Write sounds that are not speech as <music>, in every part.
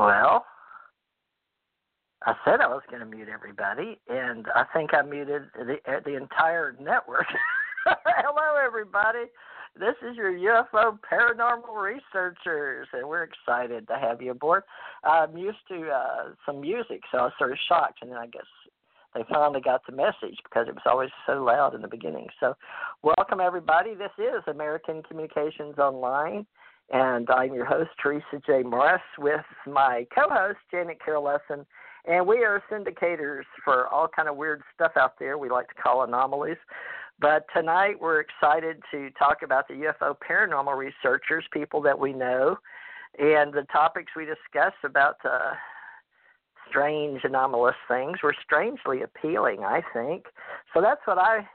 Well, I said I was going to mute everybody, and I think I muted the the entire network. <laughs> Hello, everybody. This is your UFO paranormal researchers, and we're excited to have you aboard. I'm used to uh, some music, so I was sort of shocked, and then I guess they finally got the message because it was always so loud in the beginning. So, welcome everybody. This is American Communications Online, and I'm your host Theresa J. Morris with my co-host Janet Kira Lessin, and we are syndicators for all kind of weird stuff out there. We like to call anomalies. But tonight we're excited to talk about the UFO paranormal researchers, people that we know, and the topics we discuss about uh, strange, anomalous things were strangely appealing, I think. So that's what I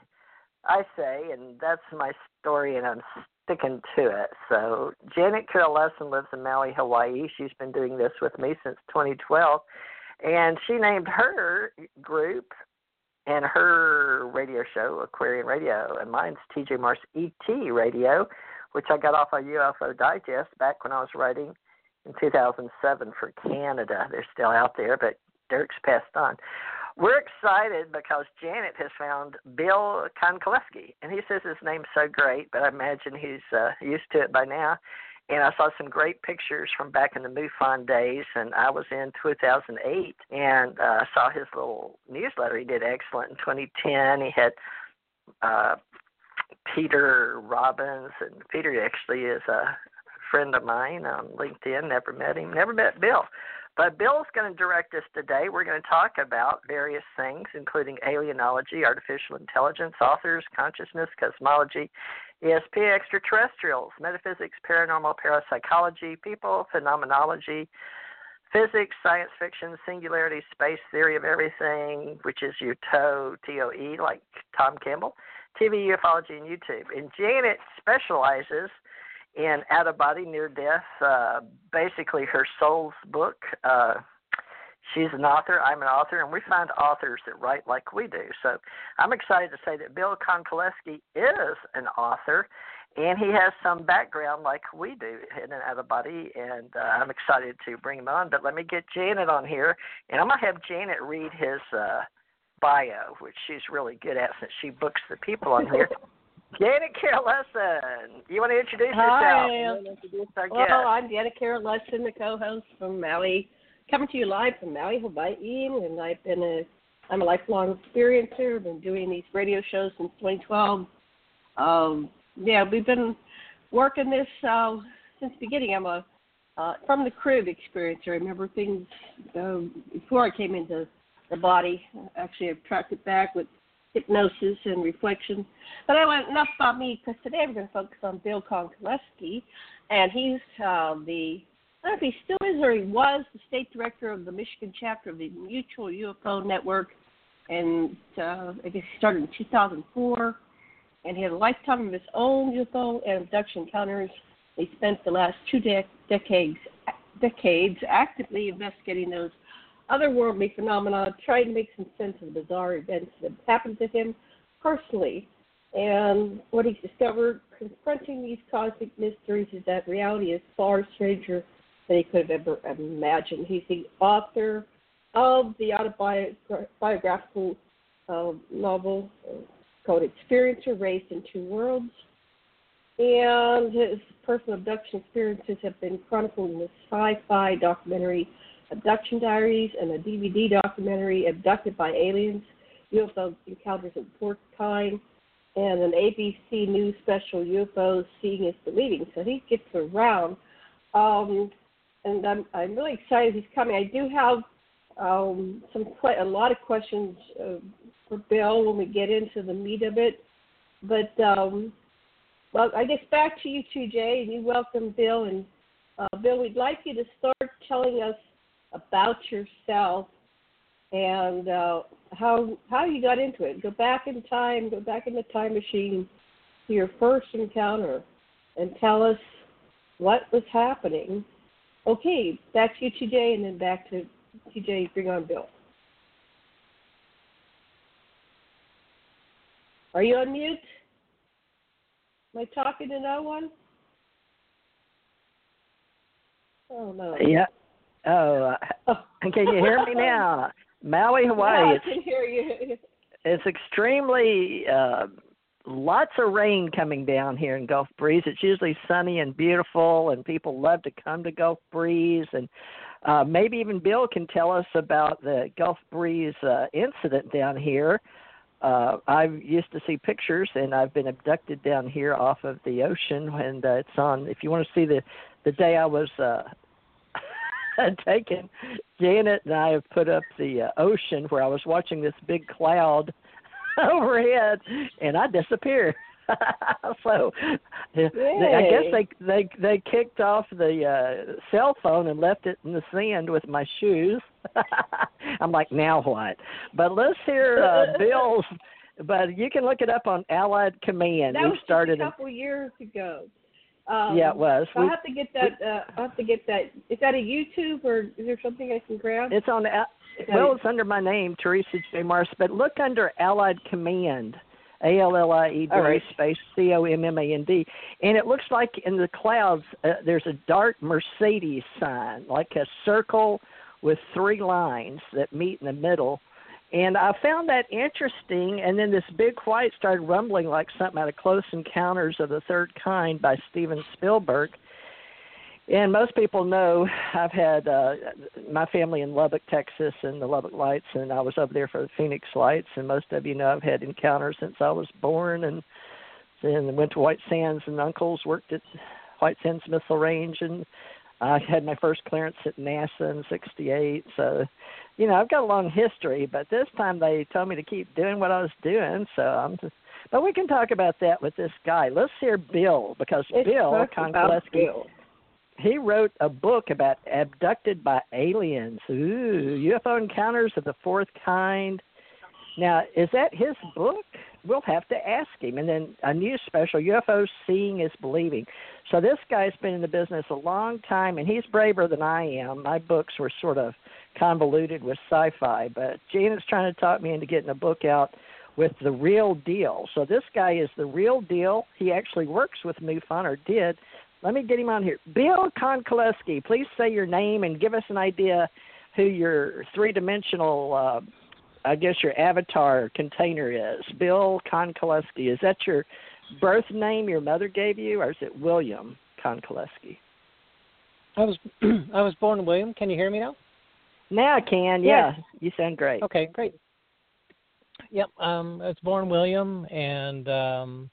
I say, and that's my story, and I'm sticking to it. So Janet Kira lives in Maui, Hawaii. She's been doing this with me since 2012, and she named her group and her radio show Aquarian Radio, and mine's TJ Morris ET Radio, which I got off of UFO Digest back when I was writing in 2007 for Canada. They're still out there, but Dirk's passed on. We're excited because Janet has found Bill Konkolesky, and he says his name's so great, but I imagine he's uh, used to it by now. And I saw some great pictures from back in the MUFON days, and I was in 2008 and uh, saw his little newsletter. He did excellent in 2010. He had uh, Peter Robbins, and Peter actually is a friend of mine on LinkedIn. Never met him, never met Bill. But Bill's going to direct us today. We're going to talk about various things, including alienology, artificial intelligence, authors, consciousness, cosmology, ESP, extraterrestrials, metaphysics, paranormal, parapsychology, people, phenomenology, physics, science fiction, singularity, space theory of everything, which is your TOE, T-O-E, like Tom Campbell, TV, ufology, and YouTube. And Janet specializes – in Out of Body Near Death, uh, basically her soul's book. Uh, she's an author, I'm an author, and we find authors that write like we do. So I'm excited to say that Bill Konkolesky is an author, and he has some background like we do in an out of body, and uh, I'm excited to bring him on. But let me get Janet on here, and I'm going to have Janet read his uh, bio, which she's really good at since she books the people on here. <laughs> Janet Kira Lessin. You want to introduce Hi. yourself? Hi. Introduce well, I'm Janet Kira Lessin, the co-host from Maui, coming to you live from Maui, Hawaii, and I've been a I'm a lifelong experiencer. I've been doing these radio shows since 2012. Um, yeah, we've been working this uh, since the beginning. I'm a uh, from the crib experiencer. I remember things uh, before I came into the body. Actually, I've tracked it back with hypnosis and reflection. But I went enough about me because today we're going to focus on Bill Konkolesky, and he's uh, the I don't know if he still is or he was the state director of the Michigan chapter of the Mutual UFO Network, and uh, I guess he started in 2004. And he had a lifetime of his own UFO and abduction encounters. He spent the last two de- decades decades actively investigating those otherworldly phenomena, trying to make some sense of the bizarre events that happened to him personally. And what he's discovered confronting these cosmic mysteries is that reality is far stranger than he could have ever imagined. He's the author of the autobiographical uh, novel called Experiencer Raised in Two Worlds. And his personal abduction experiences have been chronicled in the SyFy documentary Abduction Diaries, and a DVD documentary, Abducted by Aliens, UFO Encounters in Porcupine, and an ABC News special, UFOs Seeing is Believing. So he gets around. Um, and I'm, I'm really excited he's coming. I do have um, some quite a lot of questions uh, for Bill when we get into the meat of it. But um, well, I guess back to you two, Jay, and you welcome Bill. And uh, Bill, we'd like you to start telling us about yourself and uh, how how you got into it. Go back in time, go back in the time machine to your first encounter, and tell us what was happening. Okay, back to you, TJ, and then back to TJ. Bring on Bill. Are you on mute? Am I talking to no one? Oh no. Yeah, Oh, uh, <laughs> can you hear me <laughs> now? Maui, Hawaii. Yeah, I it's, can hear you. it's extremely uh, lots of rain coming down here in Gulf Breeze. It's usually sunny and beautiful, and people love to come to Gulf Breeze. And uh, maybe even Bill can tell us about the Gulf Breeze uh, incident down here. Uh, I used to see pictures, and I've been abducted down here off of the ocean, and uh, it's on. If you want to see the the day I was uh, <laughs> taken, Janet and I have put up the uh, ocean where I was watching this big cloud <laughs> overhead, and I disappeared. <laughs> so they, I guess they they they kicked off the uh cell phone and left it in the sand with my shoes. I'm like, now what? But let's hear uh Bill's. But you can look it up on Allied Command. That we was started. just a couple years ago. Um, yeah, it was. So We- I have to get that. Uh, I have to get that. Is that a YouTube or is there something I can grab? It's on. Well, it's under my name, Theresa J. Morris, but look under Allied Command, A L L I E right. space C O M M A N D, and it looks like in the clouds uh, there's a dark Mercedes sign, like a circle with three lines that meet in the middle. And I found that interesting. And then this big white started rumbling like something out of Close Encounters of the Third Kind by Steven Spielberg. And most people know I've had uh, my family in Lubbock, Texas, and the Lubbock Lights, and I was over there for the Phoenix Lights. And most of you know I've had encounters since I was born, and then went to White Sands, and uncles worked at White Sands Missile Range, and I had my first clearance at NASA in '68. So, you know, I've got a long history. But this time they told me to keep doing what I was doing, so I'm. Just, but we can talk about that with this guy. Let's hear Bill because Let's Bill Konkolesky he wrote a book about abducted by aliens. Ooh, UFO encounters of the fourth kind. Now, is that his book? We'll have to ask him. And then a new special, UFO Seeing is Believing. So this guy's been in the business a long time, and he's braver than I am. My books were sort of convoluted with sci-fi, but Janet's trying to talk me into getting a book out with the real deal. So this guy is the real deal. He actually works with MUFON, or did. Let me get him on here. Bill Konkolesky, please say your name and give us an idea who your three-dimensional, uh, I guess your avatar container is. Bill Konkolesky. Is that your birth name your mother gave you, or is it William Konkolesky? I was <clears throat> I was born William. Can you hear me now? Now I can. Yeah, you sound great. Okay, great. Yep, um, I was born William, and um,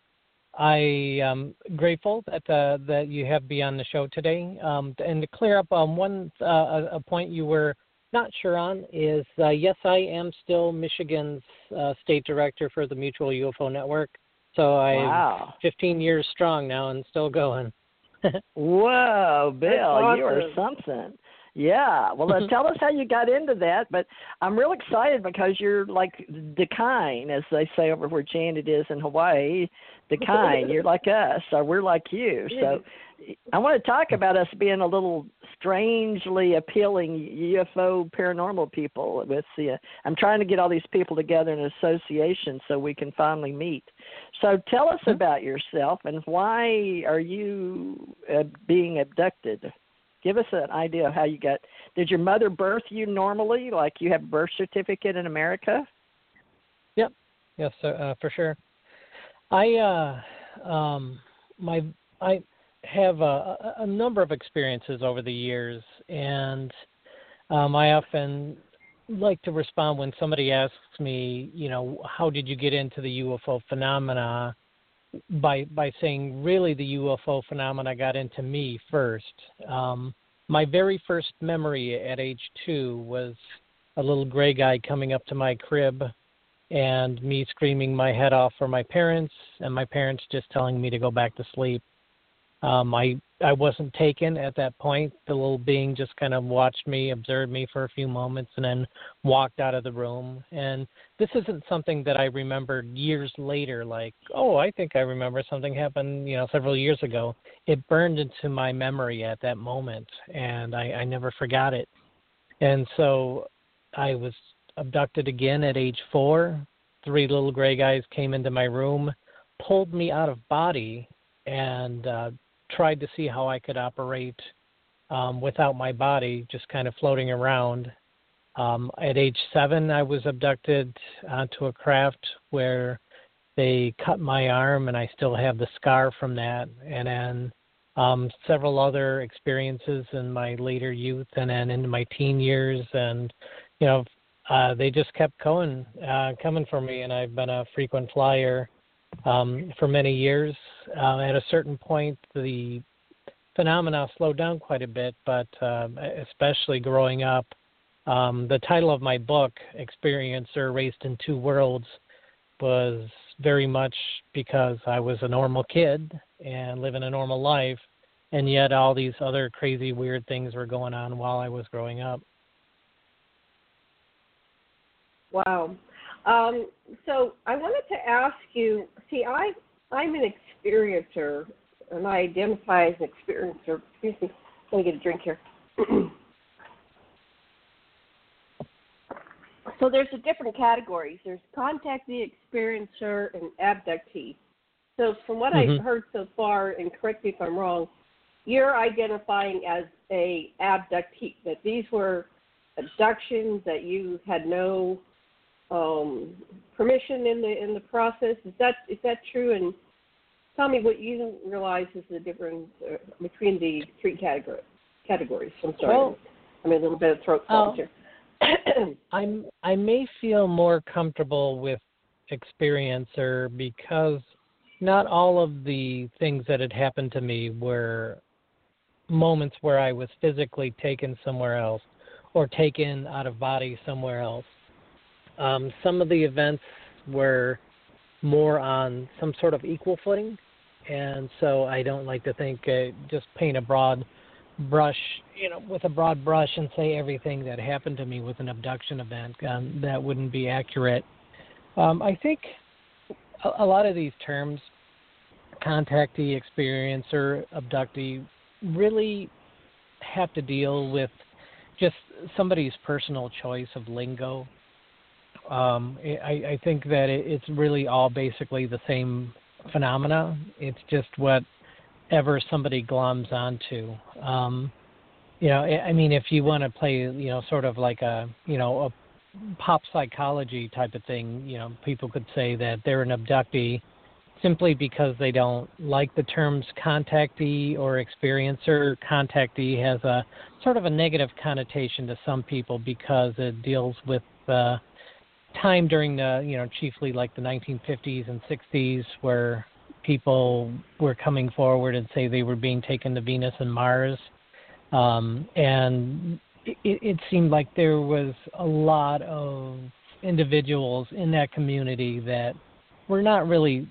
I am grateful that uh, that you have me on the show today. Um, and to clear up um, one uh, a a point you were not sure on is uh, yes, I am still Michigan's uh, state director for the Mutual UFO Network. So I'm Wow. 15 years strong now and still going. <laughs> Whoa, Bill, you are something. Yeah. Well, uh, tell us how you got into that. But I'm real excited because you're like the kind, as they say over where Janet is in Hawaii. The <laughs> kind. you're like us, or we're like you. So I want to talk about us being a little strangely appealing UFO paranormal people. With the, I'm trying to get all these people together in an association so we can finally meet. So tell us about yourself and why are you uh, being abducted? Give us an idea of how you got. Did your mother birth you normally, like you have a birth certificate in America? Yep. Yes, sir, uh, for sure. I uh, um, my I have a, a- number of experiences over the years, and um, I often like to respond when somebody asks me, you know, how did you get into the UFO phenomena? By by saying, really, the UFO phenomena got into me first. Um, my very first memory at age two was a little gray guy coming up to my crib and me screaming my head off for my parents and my parents just telling me to go back to sleep. Um, I I wasn't taken at that point. The little being just kind of watched me, observed me for a few moments, and then walked out of the room. And this isn't something that I remembered years later. Like, oh, I think I remember something happened, you know, several years ago. It burned into my memory at that moment, and I, I never forgot it. And so I was abducted again at age four. Three little gray guys came into my room, pulled me out of body, and uh, tried to see how I could operate um, without my body, just kind of floating around. Um, at age seven, I was abducted onto a craft where they cut my arm, and I still have the scar from that. And then um, several other experiences in my later youth, and then into my teen years, and you know, uh, they just kept going, uh, coming for me, and I've been a frequent flyer um, for many years. Uh, at a certain point, the phenomena slowed down quite a bit, but uh, especially growing up. Um, the title of my book, Experiencer Raised in Two Worlds, was very much because I was a normal kid and living a normal life, and yet all these other crazy, weird things were going on while I was growing up. Wow. Um, so I wanted to ask you. See, I I'm an experiencer, and I identify as an experiencer. Excuse me. Let me get a drink here. <clears throat> so there's a different categories. There's contactee, experiencer, and abductee. So from what mm-hmm. I've heard so far, and correct me if I'm wrong, you're identifying as a abductee. That these were abductions that you had no um, permission in the in the process. Is that is that true? And tell me what you realize is the difference uh, between the three category, categories. I'm sorry. Well, I mean a little bit of throat oh, here. <clears throat> <coughs> I'm I may feel more comfortable with experiencer because not all of the things that had happened to me were moments where I was physically taken somewhere else or taken out of body somewhere else. Um, some of the events were more on some sort of equal footing, and so I don't like to think uh, just paint a broad brush, you know, with a broad brush and say everything that happened to me with an abduction event. Um, that wouldn't be accurate. Um, I think a, a lot of these terms, contactee, experiencer, abductee, really have to deal with just somebody's personal choice of lingo um, I, I think that it's really all basically the same phenomena. It's just whatever somebody gloms onto. Um, you know, I mean, if you want to play, you know, sort of like a, you know, a pop psychology type of thing, you know, people could say that they're an abductee simply because they don't like the terms contactee or experiencer. Contactee has a sort of a negative connotation to some people because it deals with uh, time during the you know chiefly like the 1950s and 60s where people were coming forward and say they were being taken to Venus and Mars, um, and it, it seemed like there was a lot of individuals in that community that were not really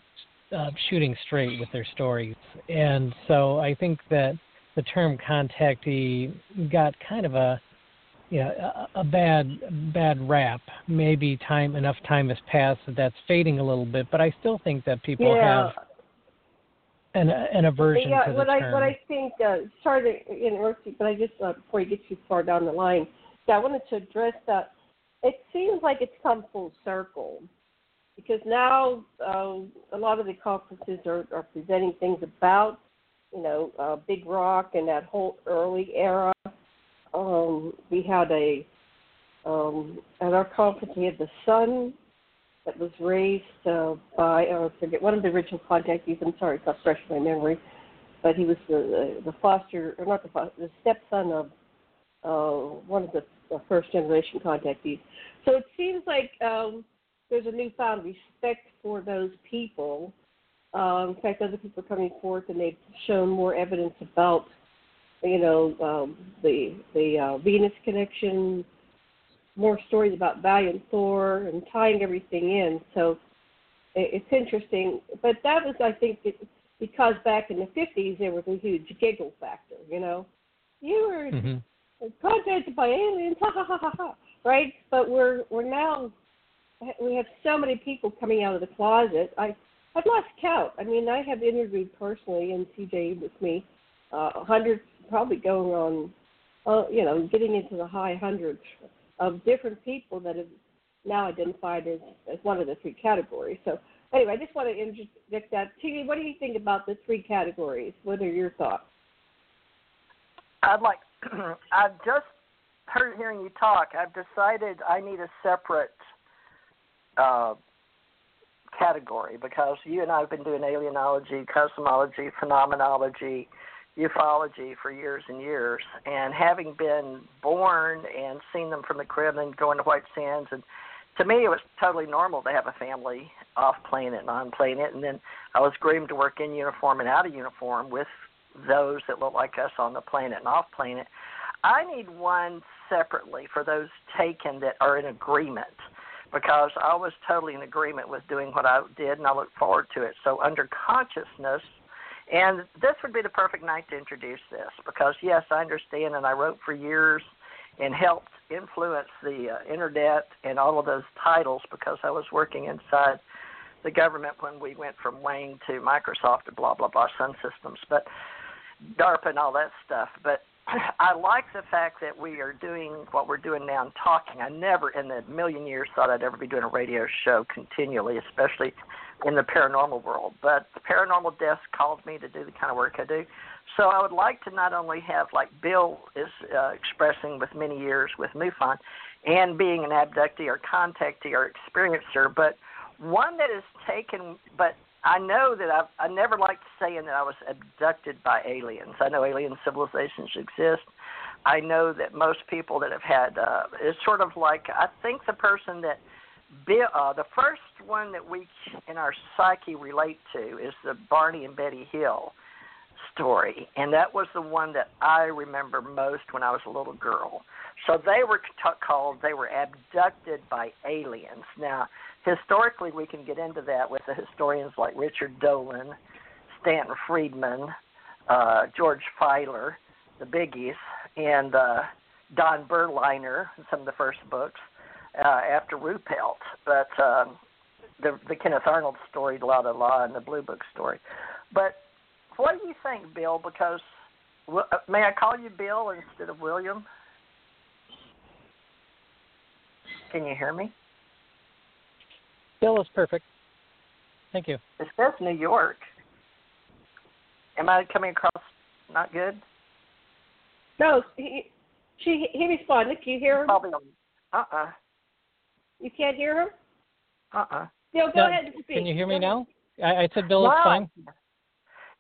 uh, shooting straight with their stories, and so I think that the term contactee got kind of a yeah, a, a bad bad rap. Maybe time enough time has passed that that's fading a little bit, but I still think that people yeah. have an an aversion yeah, to the what term. I what I think uh, sorry to interrupt you, but I just uh, before you get too far down the line, yeah, I wanted to address that. It seems like it's come full circle because now uh, a lot of the conferences are, are presenting things about you know uh, Big Rock and that whole early era um, we had a um, at our conference we had the son that was raised uh, by uh, I forget one of the original contactees. I'm sorry, it's not fresh in my memory, but he was the the, the foster or not the foster, the stepson of uh, one of the, the first generation contactees. So it seems like um, there's a newfound respect for those people. Uh, in fact, other people are coming forth and they've shown more evidence about you know, um, the the uh, Venus connection, more stories about Valiant Thor, and tying everything in. So it, it's interesting. But that was, I think, it, because back in the '50s there was a huge giggle factor. You know, you were mm-hmm. contacted by aliens, ha ha ha ha ha, right? But we're we're now we have so many people coming out of the closet. I I've lost count. I mean, I have interviewed personally, and TJ with me, uh, hundreds probably going on, uh, you know, getting into the high hundreds of different people that have now identified as, as one of the three categories. So anyway, I just want to interject that. TJ, what do you think about the three categories? What are your thoughts? I'd like <clears throat> I've just heard hearing you talk. I've decided I need a separate uh, category because you and I have been doing alienology, cosmology, phenomenology, ufology for years and years, and having been born and seen them from the crib and going to White Sands, and to me it was totally normal to have a family off planet and on planet, and then I was groomed to work in uniform and out of uniform with those that look like us on the planet and off planet. I need one separately for those taken that are in agreement because I was totally in agreement with doing what I did and I look forward to it. So, under consciousness, and this would be the perfect night to introduce this because, yes, I understand, and I wrote for years and helped influence the uh, internet and all of those titles because I was working inside the government when we went from Wayne to Microsoft and blah blah blah Sun Systems, but DARPA and all that stuff. But <clears throat> I like the fact that we are doing what we're doing now and talking. I never in a million years thought I'd ever be doing a radio show continually, especially in the paranormal world. But the paranormal desk called me to do the kind of work I do. So I would like to not only have, like Bill is uh, expressing with many years with MUFON, and being an abductee or contactee or experiencer, but one that is taken, but I know that I've, I never liked saying that I was abducted by aliens. I know alien civilizations exist. I know that most people that have had uh, it's sort of like I think the person that uh, the first one that we in our psyche relate to is the Barney and Betty Hill story, and that was the one that I remember most when I was a little girl. So they were t- called they were abducted by aliens. Now historically, we can get into that with the historians like Richard Dolan, Stanton Friedman, uh, George Filer, the biggies, and uh, Don Berliner in some of the first books uh, after Ruppelt. But um, the, the Kenneth Arnold story, La La La, and the Blue Book story. But what do you think, Bill? Because uh, may I call you Bill instead of William? Can you hear me? Bill is perfect. Thank you. It says New York. Am I coming across not good? No, he she he responded. Can you hear him? Probably. Uh uh You can't hear her? Uh uh Bill, go no, ahead and speak. Can you hear me now? I, I said Bill is fine.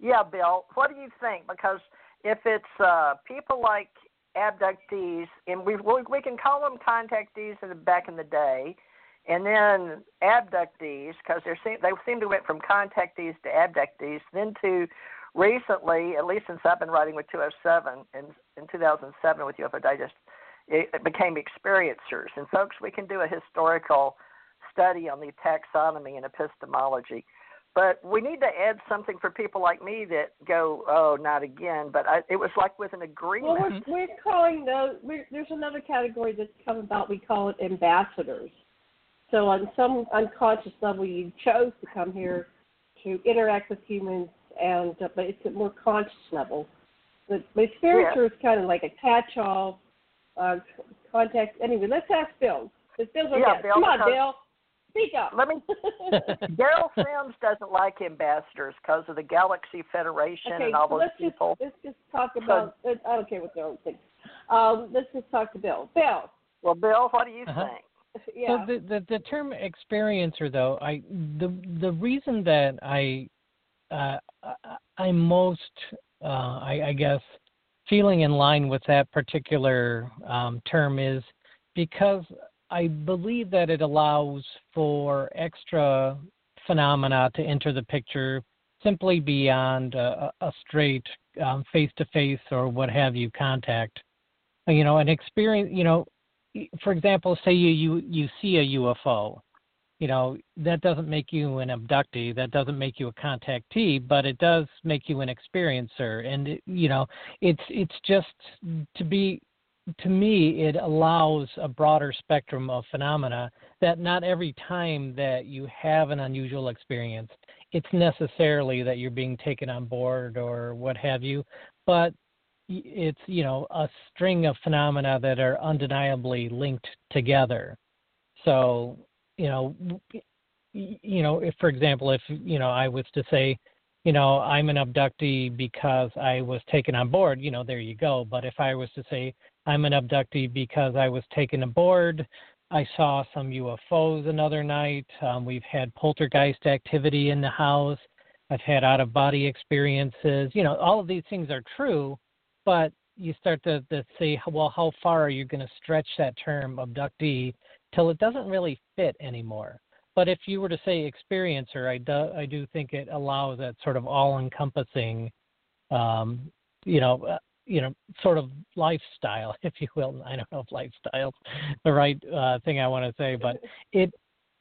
Yeah, Bill. What do you think? Because if it's uh people like abductees, and we we can call them contactees in the, back in the day, and then abductees, because they seem they seem to went from contactees to abductees, then to recently, at least since I've been writing with 207 in in 2007 with UFO Digest, it, became experiencers. And folks, we can do a historical study on the taxonomy and epistemology. But we need to add something for people like me that go, oh, not again. But I, it was like with an agreement. Well, we're, we're calling those. We're, there's another category that's come about. We call it ambassadors. So on some unconscious level, you chose to come here to interact with humans, and uh, but it's at more conscious level. But, but spiritual yeah. is kind of like a catch-all uh, context. Anyway, let's ask Bill. Because Bill's yeah, Bill, Come on, Bill. Speak up. Let me. <laughs> Derrel Sims doesn't like ambassadors because of the Galaxy Federation okay, and all so those let's people. Just, let's just talk about. So, I don't care what Derrel thinks. Um, let's just talk to Bill. Bill. Well, Bill, what do you uh-huh. think? <laughs> yeah. So the, the the term experiencer, though, I the the reason that I uh, I'm most uh, I, I guess feeling in line with that particular um, term is because I believe that it allows for extra phenomena to enter the picture simply beyond a, a straight face to face or what have you contact. You know, an experience. You know, for example, say you you you see a UFO, you know that doesn't make you an abductee, that doesn't make you a contactee, but it does make you an experiencer, and it, you know it's it's just to be to me it allows a broader spectrum of phenomena that not every time that you have an unusual experience it's necessarily that you're being taken on board or what have you but it's you know a string of phenomena that are undeniably linked together. So you know, you know, if for example, if you know I was to say, you know, I'm an abductee because I was taken on board, you know, there you go. But if I was to say I'm an abductee because I was taken aboard, I saw some UFOs another night. Um, we've had poltergeist activity in the house. I've had out of body experiences. You know, all of these things are true, but you start to, to say, well, how far are you going to stretch that term abductee till it doesn't really fit anymore? But if you were to say experiencer, I do, I do think it allows that sort of all-encompassing, um, you know, uh, you know, sort of lifestyle, <laughs> if you will. I don't know if lifestyle's the right uh, thing I want to say, but <laughs> it,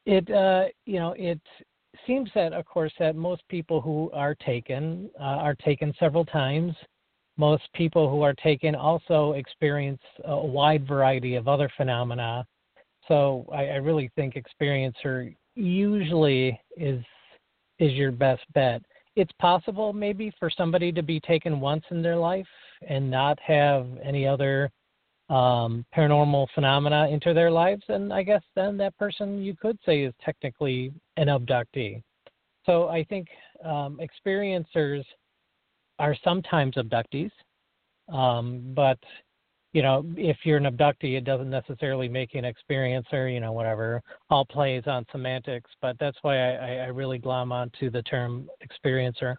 it, uh, you know, it seems that, of course, that most people who are taken uh, are taken several times. Most people who are taken also experience a wide variety of other phenomena. So I, I really think experiencer usually is is your best bet. It's possible maybe for somebody to be taken once in their life and not have any other um, paranormal phenomena enter their lives, and I guess then that person you could say is technically an abductee. So I think um, experiencers are sometimes abductees, um, but you know, if you're an abductee, it doesn't necessarily make you an experiencer, you know, whatever. All plays on semantics, but that's why I, I really glom onto the term experiencer.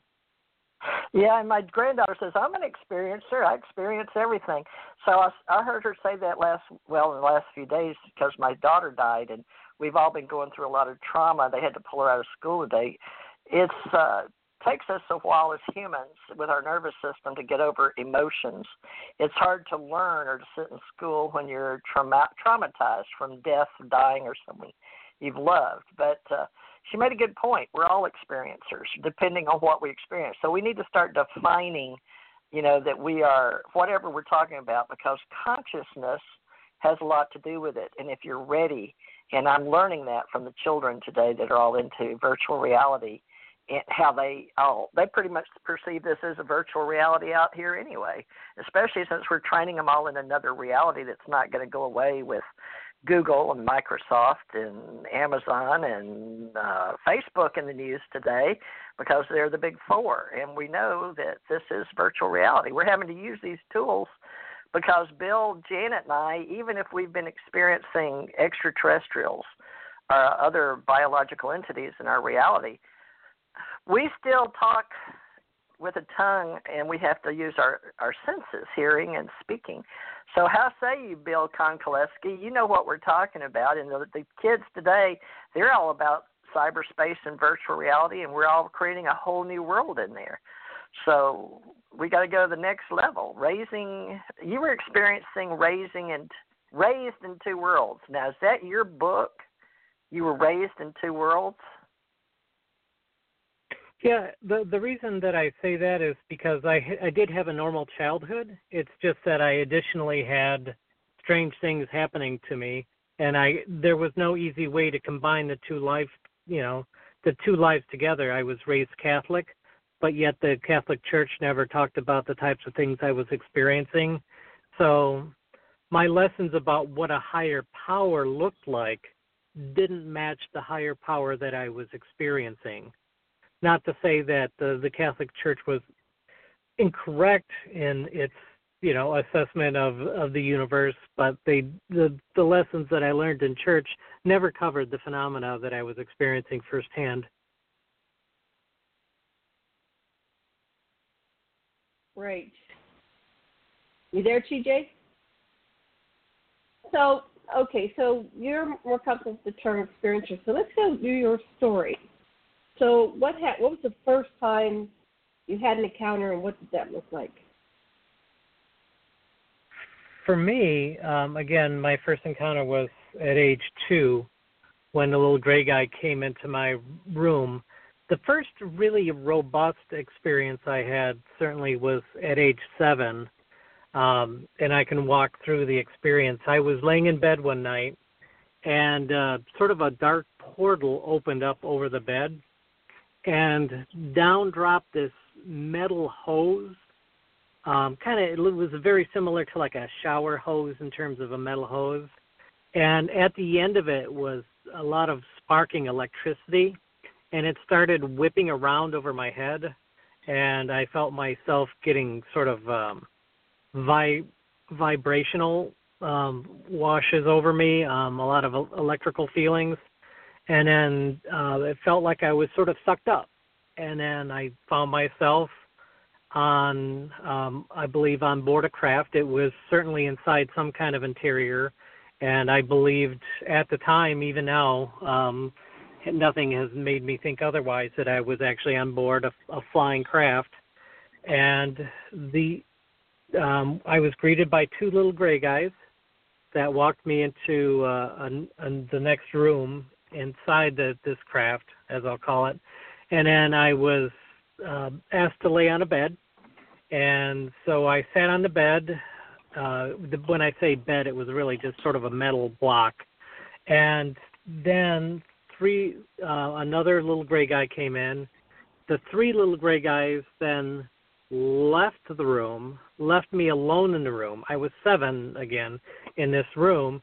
Yeah, and my granddaughter says I'm an experiencer. I experience everything. So I, I heard her say that last well in the last few days because my daughter died, and we've all been going through a lot of trauma. They had to pull her out of school today. It's uh, takes us a while as humans with our nervous system to get over emotions. It's hard to learn or to sit in school when you're trauma- traumatized from death, dying, or someone you've loved. But uh, she made a good point. We're all experiencers, depending on what we experience. So we need to start defining, you know, that we are whatever we're talking about, because consciousness has a lot to do with it. And if you're ready, and I'm learning that from the children today that are all into virtual reality how they all they pretty much perceive this as a virtual reality out here anyway especially since we're training them all in another reality that's not going to go away with google and microsoft and amazon and uh, facebook in the news today because they're the big four. And we know that this is virtual reality. We're having to use these tools because bill janet and i even if we've been experiencing extraterrestrials or uh, other biological entities in our reality we still talk with a tongue and we have to use our, our senses, hearing and speaking. So, how say you, Bill Konkolesky? You know what we're talking about. And the, the kids today, they're all about cyberspace and virtual reality, and we're all creating a whole new world in there. So, we got to go to the next level. Raising, you were experiencing raising and raised in two worlds. Now, is that your book? You were raised in two worlds? Yeah, the the reason that I say that is because I I did have a normal childhood. It's just that I additionally had strange things happening to me, and I there was no easy way to combine the two life, you know, the two lives together. I was raised Catholic, but yet the Catholic Church never talked about the types of things I was experiencing. So my lessons about what a higher power looked like didn't match the higher power that I was experiencing not to say that the, the Catholic Church was incorrect in its you know assessment of of the universe, but they the the lessons that I learned in church never covered the phenomena that I was experiencing firsthand. Right. You there, TJ? So okay, so you're more comfortable with the term experiencer. So let's go do your story. So what ha- what was the first time you had an encounter, and what did that look like? For me, um, again, my first encounter was at age two, when the little gray guy came into my room. The first really robust experience I had certainly was at age seven, um, and I can walk through the experience. I was laying in bed one night, and uh, sort of a dark portal opened up over the bed and down dropped this metal hose. Um, kind of, it was very similar to like a shower hose in terms of a metal hose. And at the end of it was a lot of sparking electricity, and it started whipping around over my head. and I felt myself getting sort of um, vi- vibrational um, washes over me, um, a lot of electrical feelings, and then uh, it felt like I was sort of sucked up. And then I found myself on, um, I believe, on board a craft. It was certainly inside some kind of interior, and I believed at the time, even now, um, nothing has made me think otherwise that I was actually on board a, a flying craft. And the um, I was greeted by two little gray guys that walked me into uh, a, the next room inside the, this craft, as I'll call it, and then I was uh, asked to lay on a bed, and so I sat on the bed. Uh, the, when I say bed, it was really just sort of a metal block, and then three, uh, another little gray guy came in. The three little gray guys then left the room, left me alone in the room. I was seven again in this room,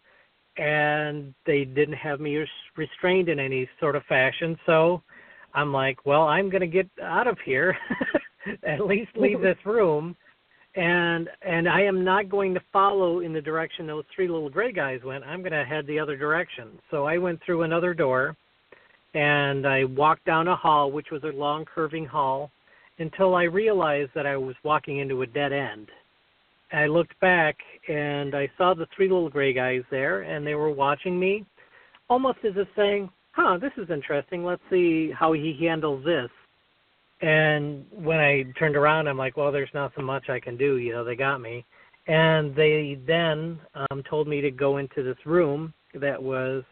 and they didn't have me restrained in any sort of fashion. So I'm like, well, I'm going to get out of here, <laughs> at least leave this room. And and I am not going to follow in the direction those three little gray guys went. I'm going to head the other direction. So I went through another door, and I walked down a hall, which was a long curving hall until I realized that I was walking into a dead end. I looked back and I saw the three little gray guys there, and they were watching me, almost as if saying, "Huh, this is interesting. Let's see how he handles this." And when I turned around, I'm like, "Well, there's not so much I can do. You know, they got me." And they then um, told me to go into this room that was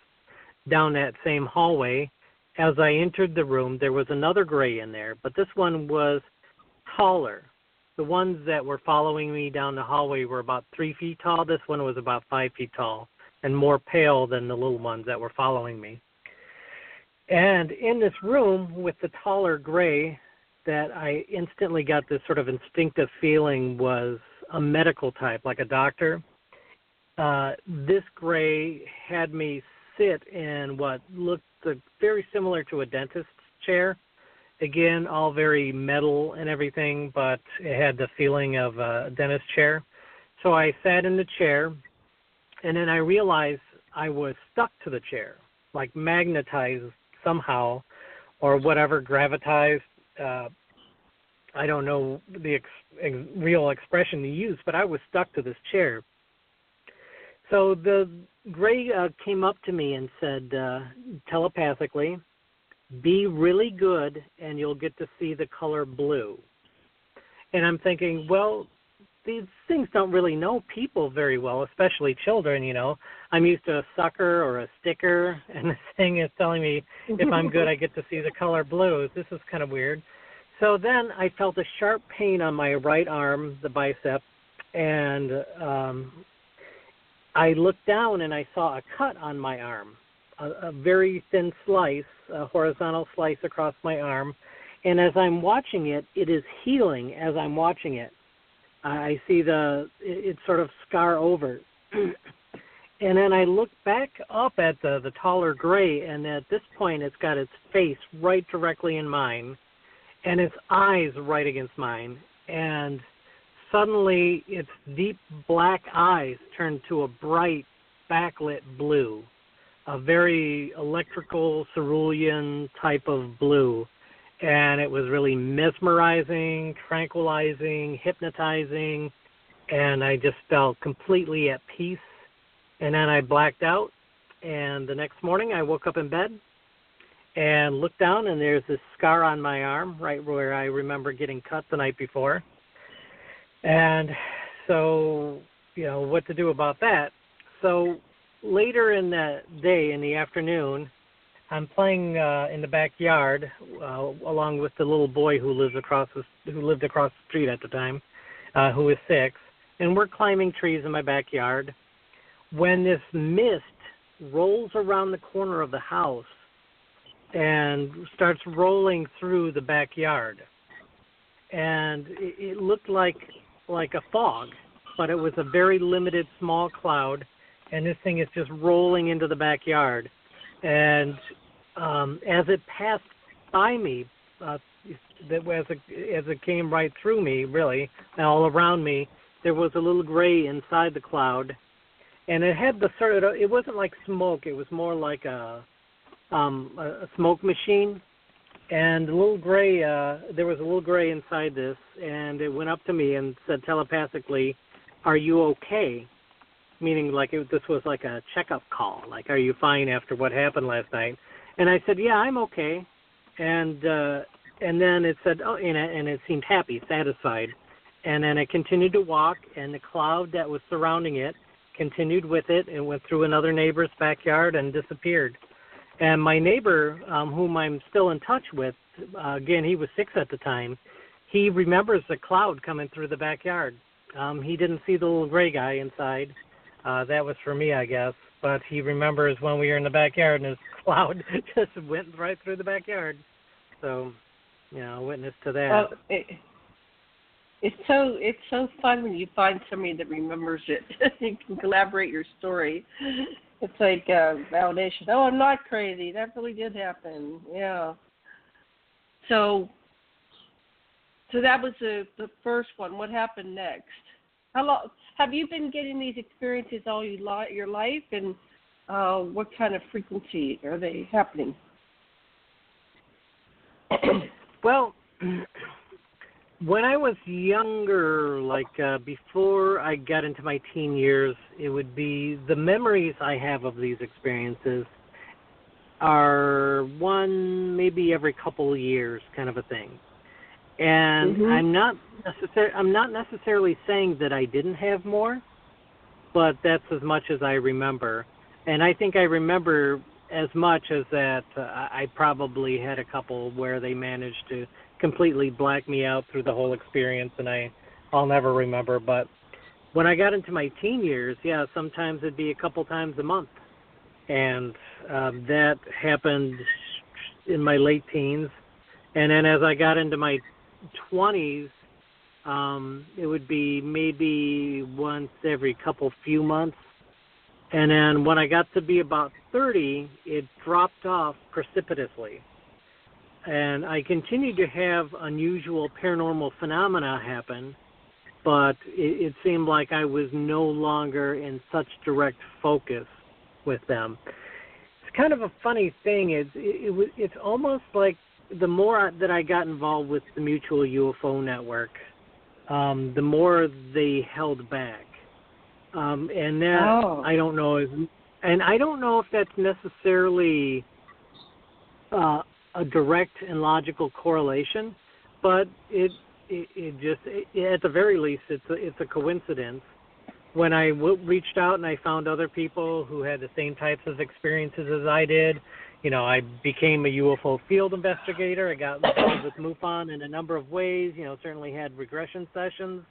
down that same hallway as I entered the room, there was another gray in there, but this one was taller. The ones that were following me down the hallway were about three feet tall. This one was about five feet tall and more pale than the little ones that were following me. And in this room with the taller gray, that I instantly got this sort of instinctive feeling was a medical type, like a doctor. Uh, this gray had me sit in what looked very similar to a dentist's chair. Again, all very metal and everything, but it had the feeling of a dentist chair. So I sat in the chair, and then I realized I was stuck to the chair, like magnetized somehow, or whatever, gravitized. Uh, I don't know the ex- ex- real expression to use, but I was stuck to this chair. So the Gray uh, came up to me and said uh, telepathically, "Be really good, and you'll get to see the color blue." And I'm thinking, well, these things don't really know people very well, especially children. You know, I'm used to a sucker or a sticker, <laughs> and this thing is telling me if I'm good, I get to see the color blue. This is kind of weird. So then I felt a sharp pain on my right arm, the bicep, and um, I looked down and I saw a cut on my arm, a, a very thin slice, a horizontal slice across my arm. And as I'm watching it, it is healing as I'm watching it. I see the it, it sort of scar over. <clears throat> and then I look back up at the the taller gray, and at this point, it's got its face right directly in mine, and its eyes right against mine, and suddenly its deep black eyes turn to a bright backlit blue, a very electrical cerulean type of blue. And it was really mesmerizing, tranquilizing, hypnotizing, and I just felt completely at peace. And then I blacked out, and the next morning I woke up in bed and looked down, and there's this scar on my arm, right where I remember getting cut the night before and so, you know, what to do about that. So later in the day, in the afternoon, I'm playing uh, in the backyard uh, along with the little boy who lives across the, who lived across the street at the time, uh, who was six, and we're climbing trees in my backyard. When this mist rolls around the corner of the house and starts rolling through the backyard, and it, it looked like like a fog, but it was a very limited small cloud, and this thing is just rolling into the backyard. And um, as it passed by me, uh, as it, as it came right through me, really, and all around me, there was a little gray inside the cloud, and it had the sort of it wasn't like smoke. It was more like a um, a smoke machine, and a little gray. Uh, there was a little gray inside this, and it went up to me and said telepathically, "Are you okay?" Meaning, like it, this was like a checkup call. Like, "Are you fine after what happened last night?" And I said, "Yeah, I'm okay." And uh, and then it said, "Oh," and it, and it seemed happy, satisfied. And then it continued to walk, and the cloud that was surrounding it continued with it and went through another neighbor's backyard and disappeared. And my neighbor, um, whom I'm still in touch with, uh, again, he was six at the time. He remembers the cloud coming through the backyard. Um, he didn't see the little gray guy inside. Uh, that was for me, I guess. But he remembers when we were in the backyard and his <laughs> cloud <laughs> just went right through the backyard. So, you know, witness to that. Uh, it, it's so it's so fun when you find somebody that remembers it. <laughs> you can collaborate your story. It's like uh, validation. Oh, I'm not crazy. That really did happen. Yeah. So, so that was the the first one. What happened next? How long have you been getting these experiences all your li- your life, and uh, what kind of frequency are they happening? <clears throat> well, <clears throat> when I was younger, like uh, before I got into my teen years, it would be the memories I have of these experiences are one maybe every couple years kind of a thing. And mm-hmm. I'm not necessar- I'm not necessarily saying that I didn't have more, but that's as much as I remember. And I think I remember as much as that uh, I probably had a couple where they managed to completely black me out through the whole experience, and I I'll never remember. But when I got into my teen years, yeah, sometimes it'd be a couple times a month, and um, that happened in my late teens, and then as I got into my twenties, um, it would be maybe once every couple few months. And then when I got to be about 30, it dropped off precipitously and I continued to have unusual paranormal phenomena happen, but it, it seemed like I was no longer in such direct focus with them. It's kind of a funny thing. It's it, it, it's almost like the more that I got involved with the Mutual UFO Network, um, the more they held back. Um, and that oh. I don't know, and I don't know if that's necessarily uh, a direct and logical correlation, but it it, it just it, at the very least it's a, it's a coincidence. When I w- reached out and I found other people who had the same types of experiences as I did, you know, I became a UFO field investigator. I got involved with MUFON in a number of ways. You know, certainly had regression sessions.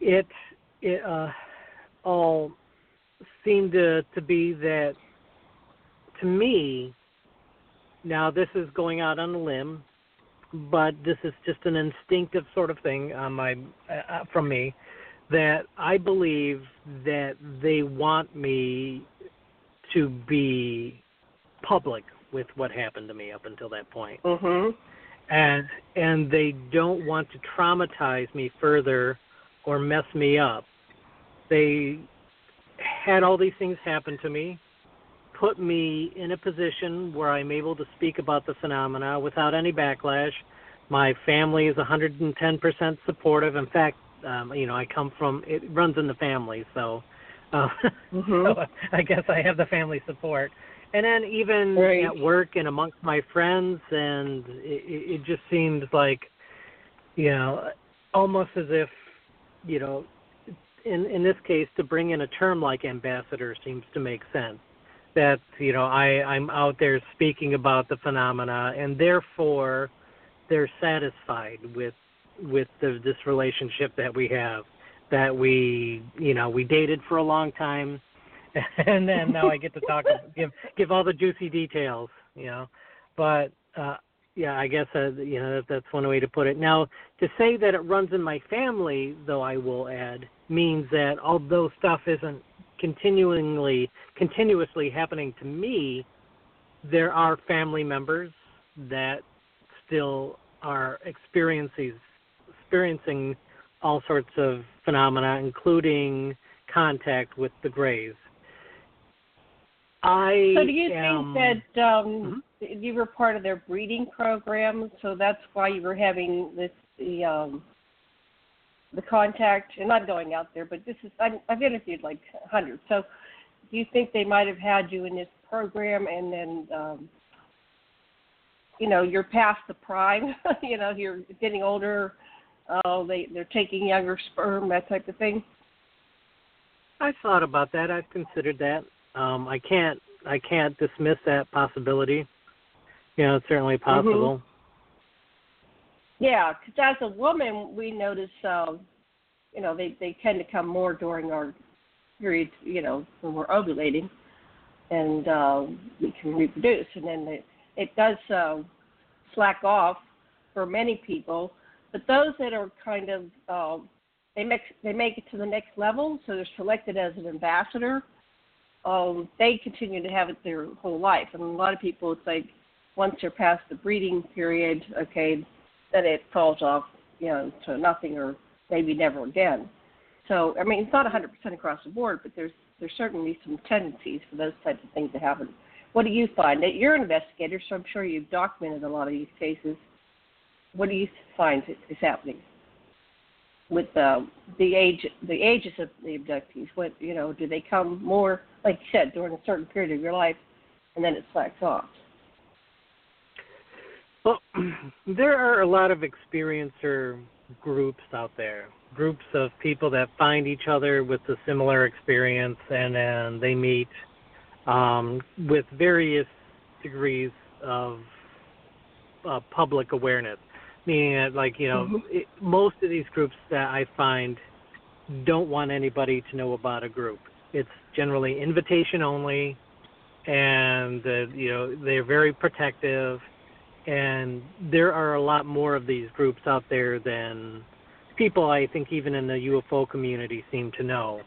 It it uh, all seemed to to be that to me now, this is going out on a limb, but this is just an instinctive sort of thing on my uh, uh, from me that I believe that they want me to be public with what happened to me up until that point. Mhm. And and they don't want to traumatize me further or mess me up. They had all these things happen to me put me in a position where I'm able to speak about the phenomena without any backlash. My family is 110% supportive. In fact, um, you know, I come from it runs in the family, so, uh, <laughs> mm-hmm. so I guess I have the family support. And then even right. at work and amongst my friends, and it, it just seems like, you know, almost as if, you know, in in this case, to bring in a term like ambassador seems to make sense that you know I I'm out there speaking about the phenomena, and therefore they're satisfied with with the, this relationship that we have. That we you know we dated for a long time, <laughs> and then now I get to talk give give all the juicy details. You know, but uh, yeah, I guess uh, you know that's one way to put it. Now, to say that it runs in my family, though, I will add, means that although stuff isn't continually continuously happening to me, there are family members that still are experiencing experiencing all sorts of phenomena, including contact with the Greys. I so do you am, think that um, Mhm. you were part of their breeding program, so that's why you were having this the um, the contact? And not going out there, but this is I, I've interviewed like hundreds. So do you think they might have had you in this program, and then um, you know you're past the prime? <laughs> you know you're getting older. Oh, they they're taking younger sperm, that type of thing. I thought about that. I've considered that. Um, I can't I can't dismiss that possibility. You know, it's certainly possible. Yeah, because as a woman, we notice, um, you know, they they tend to come more during our period, you know, when we're ovulating, and uh, we can reproduce, and then it it does uh, slack off for many people. But those that are kind of uh, they make they make it to the next level, so they're selected as an ambassador. Um, they continue to have it their whole life, and a lot of people, it's like once they're past the breeding period, okay, then it falls off, you know, to nothing or maybe never again. So I mean, it's not 100% across the board, but there's there's certainly some tendencies for those types of things to happen. What do you find? You're an investigator, so I'm sure you've documented a lot of these cases. What do you find is happening with uh, the age the ages of the abductees? What you know, do they come more, like you said, during a certain period of your life, and then it slacks off? Well, <clears throat> there are a lot of experiencer groups out there, groups of people that find each other with a similar experience, and then they meet um, with various degrees of uh, public awareness. Meaning that, like you know, Mhm. it, most of these groups that I find don't want anybody to know about a group. It's generally invitation only, and uh, you know they're very protective and there are a lot more of these groups out there than people I think even in the UFO community seem to know.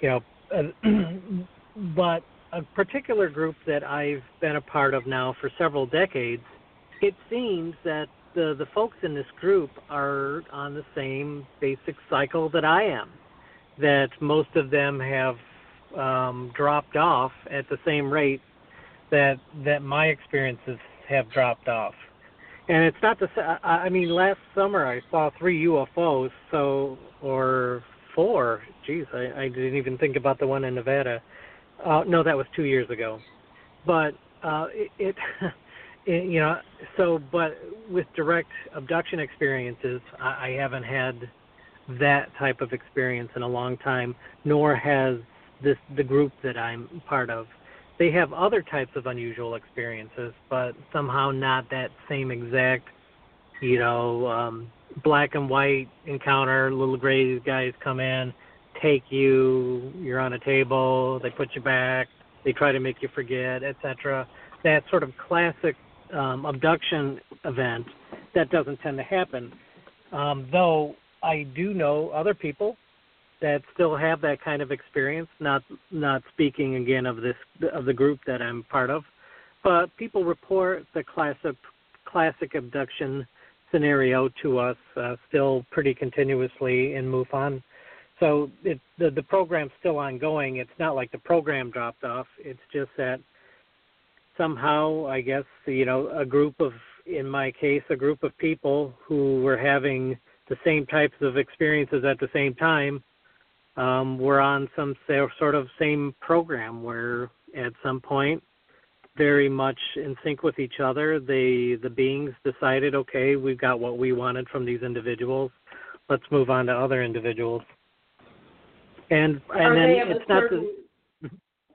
You know, <clears throat> but a particular group that I've been a part of now for several decades, it seems that the the folks in this group are on the same basic cycle that I am. That most of them have um, dropped off at the same rate that that my experiences have dropped off. And it's not to say, I mean, last summer I saw three UFOs, so, or four. Geez, I, I didn't even think about the one in Nevada. Uh, no, that was two years ago. But uh, it, it, <laughs> it, you know, so, but with direct abduction experiences, I, I haven't had that type of experience in a long time, nor has this the group that I'm part of they have other types of unusual experiences, but somehow not that same exact, you know, um, black and white encounter. Little gray guys come in, take you, you're on a table, they put you back, they try to make you forget, etc. That sort of classic um, abduction event that doesn't tend to happen. Um, though I do know other people that still have that kind of experience. Not not speaking again of this of the group that I'm part of, but people report the classic classic abduction scenario to us uh, still pretty continuously in MUFON. So it, the the program's still ongoing. It's not like the program dropped off. It's just that somehow I guess you know a group of in my case a group of people who were having the same types of experiences at the same time um, we're on some sort of same program where at some point very much in sync with each other the the beings decided okay we've got what we wanted from these individuals let's move on to other individuals and and are then they it's not the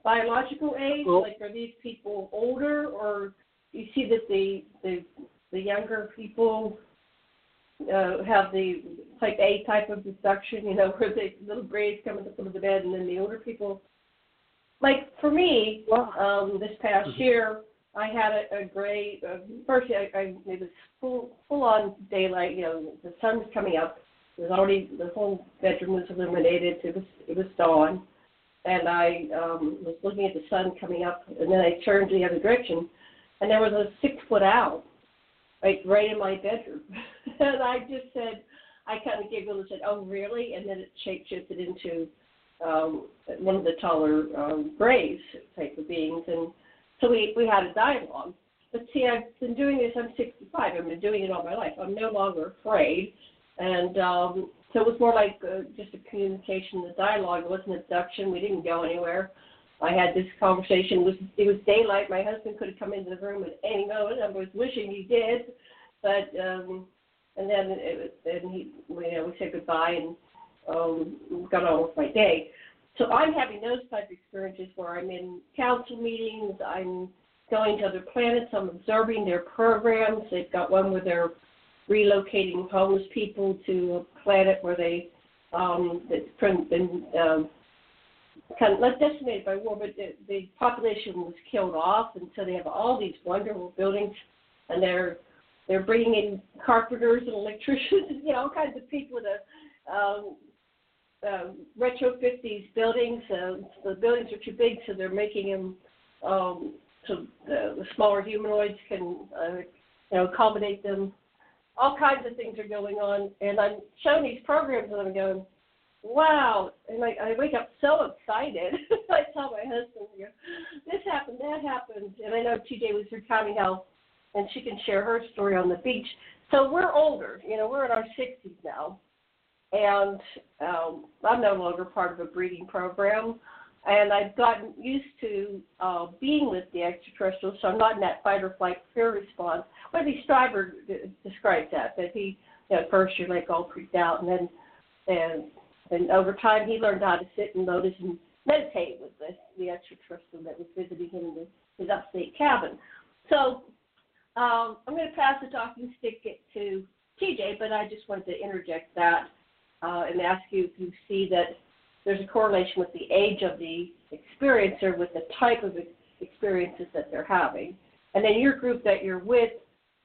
biological age? Well- like, are these people older, or you see that the the the younger people uh, have the type A type of abduction? You know, <laughs> where the little grays come at the foot of the bed, and then the older people. Like for me, um, this past Mhm. year, I had a, a gray. Uh, first, I, I it was full full on daylight. You know, the sun was coming up. It was already the whole bedroom was illuminated. It was it was dawn, and I um, was looking at the sun coming up. And then I turned the other direction, and there was a six foot owl right right in my bedroom, <laughs> and I just said, I kind of giggled and said, "Oh, really?" And then it shape shifted into um, one of the taller um, graves type of beings, and so we we had a dialogue. But see, I've been doing this. I'm 65. I've been doing it all my life. I'm no longer afraid, and um, so it was more like uh, just a communication, the dialogue. It wasn't abduction. We didn't go anywhere. I had this conversation. It was it was daylight. My husband could have come into the room at any moment. I was wishing he did, but um, and then it, and he you know we said goodbye and um, got on with my day. So I'm having those type of experiences where I'm in council meetings. I'm going to other planets. I'm observing their programs. They've got one where they're relocating homeless people to a planet where they um, that's been um, kind of not decimated by war, but the, the population was killed off, and so they have all these wonderful buildings, and they're they're bringing in carpenters and electricians, <laughs> you know, all kinds of people to um, uh, retrofit these buildings. Uh, the buildings are too big, so they're making them um, so the, the smaller humanoids can, uh, you know, accommodate them. All kinds of things are going on, and I'm showing these programs, and I'm going, wow. And I, I wake up so excited. <laughs> I tell my husband, you know, this happened, that happened. And I know TJ was recounting how, and she can share her story on the beach. So we're older, you know, we're in our 60s now. And um, I'm no longer part of a breeding program. And I've gotten used to uh, being with the extraterrestrials, so I'm not in that fight or flight fear response. Whitley Strieber d- describes that, that he, you know, at first you're like all freaked out, and then and and over time, he learned how to sit and lotus and meditate with the, the extraterrestrial that was visiting him in his upstate cabin. So um, I'm going to pass the talking stick to TJ, but I just wanted to interject that uh, and ask you if you see that there's a correlation with the age of the experiencer with the type of experiences that they're having. And then your group that you're with,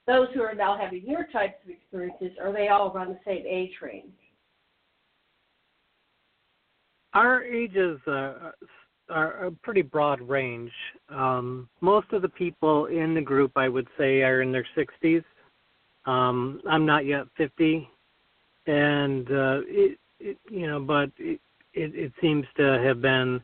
those who are now having your types of experiences, are they all around the same age range? Our ages uh, are a pretty broad range. Um, most of the people in the group, I would say, are in their 60s. Um, I'm not yet 50, and uh, it, it, you know, but it, it, it seems to have been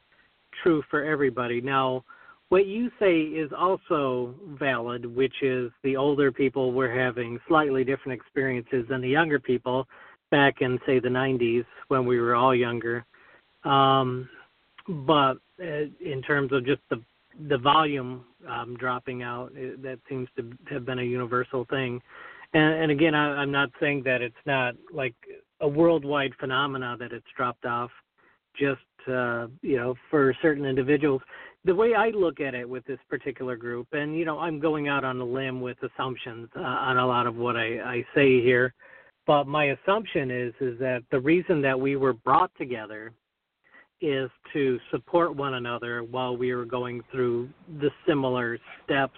true for everybody. Now, what you say is also valid, which is the older people were having slightly different experiences than the younger people back in, say, the 90s when we were all younger. Um, but uh, in terms of just the the volume um, dropping out, it, that seems to have been a universal thing. And, and again, I, I'm not saying that it's not like a worldwide phenomena that it's dropped off. Just uh, you know, for certain individuals, the way I look at it with this particular group, and you know, I'm going out on a limb with assumptions uh, on a lot of what I, I say here, but my assumption is is that the reason that we were brought together is to support one another while we are going through the similar steps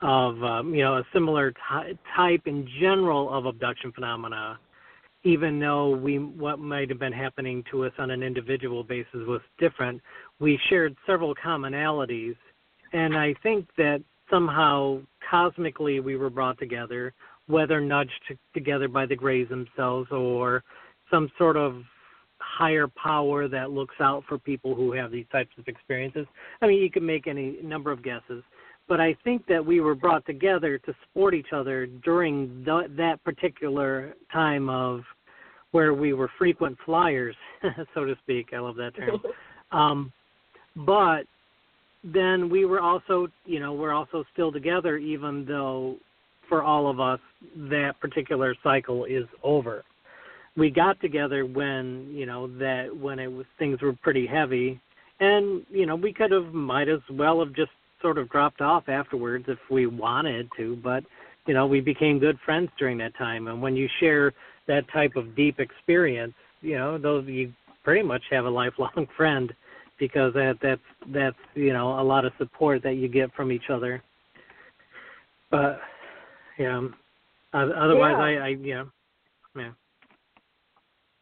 of um, you know a similar ty- type in general of abduction phenomena even though we what might have been happening to us on an individual basis was different we shared several commonalities. And i think that somehow cosmically we were brought together whether nudged together by the greys themselves or some sort of higher power that looks out for people who have these types of experiences. I mean, you can make any number of guesses, but I think that we were brought together to support each other during the, that particular time of where we were frequent flyers, <laughs> so to speak. I love that term. <laughs> um, but then we were also, you know, we're also still together, even though for all of us that particular cycle is over we got together when you know that when it was things were pretty heavy. And you know we could have might as well have just sort of dropped off afterwards if we wanted to. But you know we became good friends during that time. And when you share that type of deep experience you know those you pretty much have a lifelong <laughs> friend because that that's that's you know a lot of support that you get from each other. But yeah, otherwise yeah. i i know yeah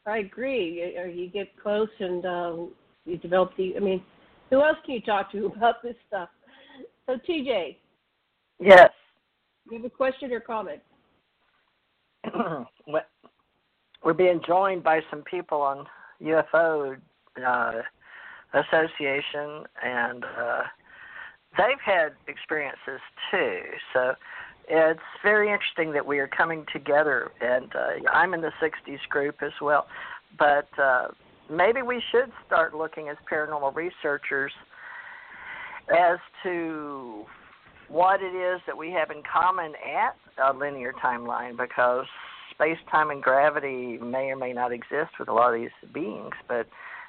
I agree. You, you get close and um, you develop the. I mean, who else can you talk to <laughs> about this stuff? So, TJ. Yes. You have a question or comment? <clears throat> We're being joined by some people on UFO uh, Association, and uh, they've had experiences too. So it's very interesting that we are coming together, and uh, I'm in the 60s group as well. But uh, maybe we should start looking as paranormal researchers as to what it is that we have in common at a linear timeline because space time and gravity may or may not exist with a lot of these beings but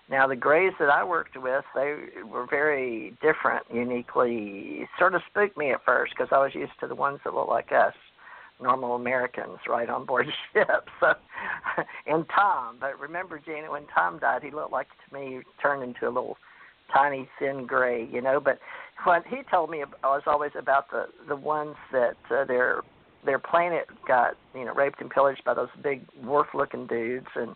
now the grays that I worked with they were very different uniquely sort of spooked me at first because I was used to the ones that look like us normal Americans right on board <laughs> ship. So, <laughs> and Tom, but remember, Janet, when Tom died, he looked like to me turned into a little tiny thin gray, you know. But what he told me was always about the the ones that uh, their their planet got you know raped and pillaged by those big wolf-looking dudes, and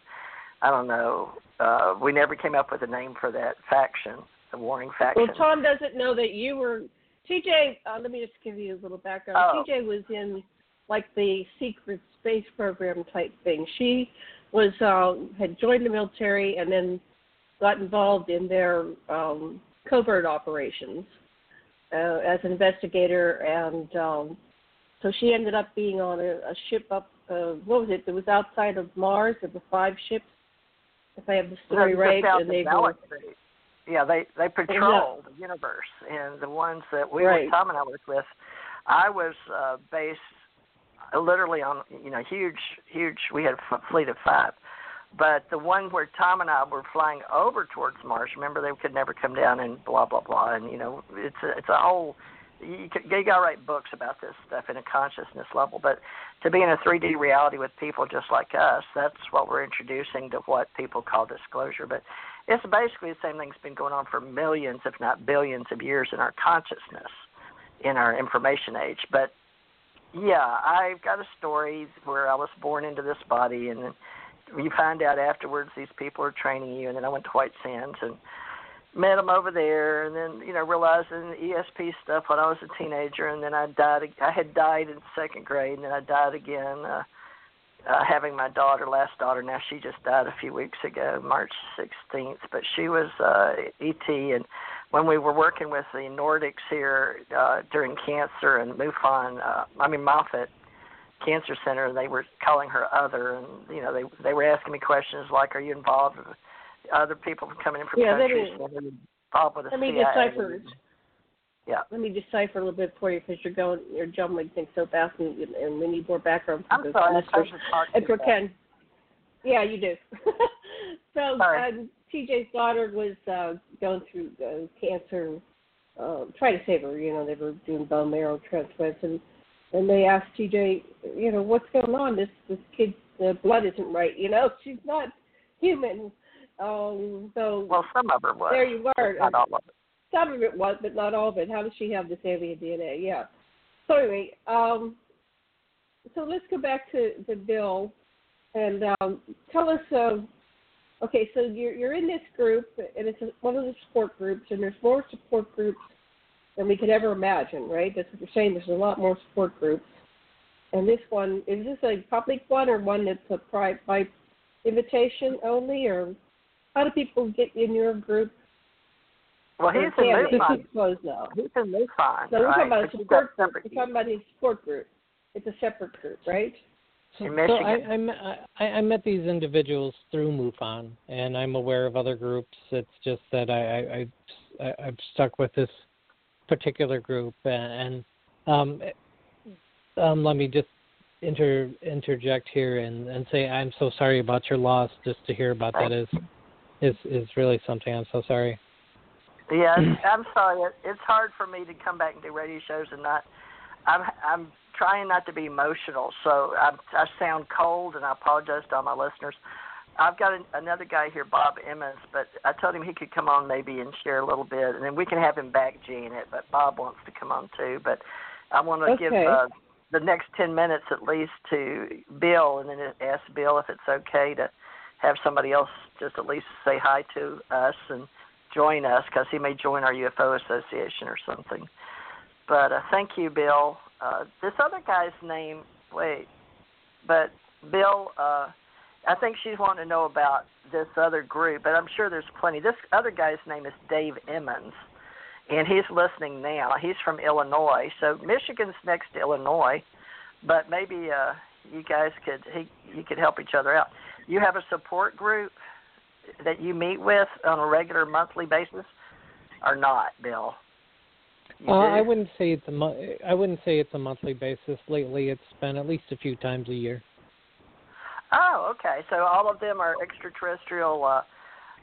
I don't know. Uh, we never came up with a name for that faction, the warring faction. Well, Tom doesn't know that you were TJ. Uh, let me just give you a little background. Oh. TJ was in like the secret space program type thing. She was uh, had joined the military and then got involved in their um, covert operations uh, as an investigator, and um, so she ended up being on a, a ship up. Uh, what was it? It was outside of Mars. There were five ships, if I have the story Just right, and the they were. Yeah, they they patrol the universe, and the ones that we Right. were Tom and I worked with, I was uh, based uh, literally on you know huge huge. We had a f- fleet of five, but the one where Tom and I were flying over towards Mars. Remember, they could never come down and blah blah blah, and you know it's a, it's a whole. You, you gotta write books about this stuff in a consciousness level, but to be in a 3D reality with people just like us, that's what we're introducing to what people call disclosure. But it's basically the same thing that's been going on for millions, if not billions, of years in our consciousness, in our information age. But yeah, I've got a story where I was born into this body, and you find out afterwards these people are training you. And then I went to White Sands and met them over there, and then you know realizing ESP stuff when I was a teenager, and then I died. I had died in second grade, and then I died again. Uh, uh, having my daughter, last daughter, now she just died a few weeks ago, March 16th. But she was uh, ET, and when we were working with the Nordics here uh, during cancer and MUFON, uh, I mean Moffitt Cancer Center, they were calling her other, and you know they they were asking me questions like, "Are you involved with other people coming in from Yeah, countries that are involved with the Let me CIA?" decipher. Yeah. Let me decipher a little bit for you because you're going, you're jumbling things so fast, and, and we need more background for I'm the sorry, listeners. And for. Ken. Yeah, you do. <laughs> so um, TJ's daughter was uh, going through uh, cancer, uh, trying to save her. You know, they were doing bone marrow transplants, and and they asked TJ, you know, what's going on? This this kid's uh, blood isn't right. You know, <laughs> she's not human. Um, so Well, some of her was. there you were. Not all of it. Some of it was, but not all of it. How does she have this alien DNA? Yeah. So anyway, um, so let's go back to the bill and um, tell us. Uh, okay, so you're you're in this group, and it's a, one of the support groups, and there's more support groups than we could ever imagine, right? That's what you're saying. There's a lot more support groups, and this one is this a public one or one that's a pri- by invitation only, or how do people get in your group? Well, he's in Yeah, this MUFON. is closed now. He's in MUFON, So we're talking about a But you've got support group. We're talking about a support group. It's a separate group, right? So, In so Michigan. I, I, met- I, I met these individuals through MUFON, and I'm aware of other groups. It's just that I, I, I, I- I've stuck with this particular group, and, and um, um, let me just inter, interject here and, and say I'm so sorry about your loss. Just to hear about that is is is really something. I'm so sorry. Yeah, <clears throat> I'm sorry. It, it's hard for me to come back and do radio shows and not. I'm I'm trying not to be emotional, so I I sound cold, and I apologize to all my listeners. I've got an, another guy here, Bob Emmons, but I told him he could come on maybe and share a little bit, and then we can have him back, Janet. But Bob wants to come on too. But I want to give uh, the next ten minutes at least to Bill, and then ask Bill if it's okay to have somebody else just at least say hi to us and join us because he may join our UFO association or something. But uh, thank you, Bill, uh, this other guy's name. Wait, but Bill, uh, I think she's wanting to know about this other group, but I'm sure there's plenty. This other guy's name is Dave Emmons, and he's listening now. He's from Illinois, so Michigan's next to Illinois, but maybe uh, you guys could he you could help each other out. You have a support group that you meet with on a regular monthly basis, or not, Bill? Uh, I wouldn't say it's a mo- I wouldn't say it's a monthly basis. Lately, it's been at least a few times a year. Oh, okay. So all of them are extraterrestrial, uh,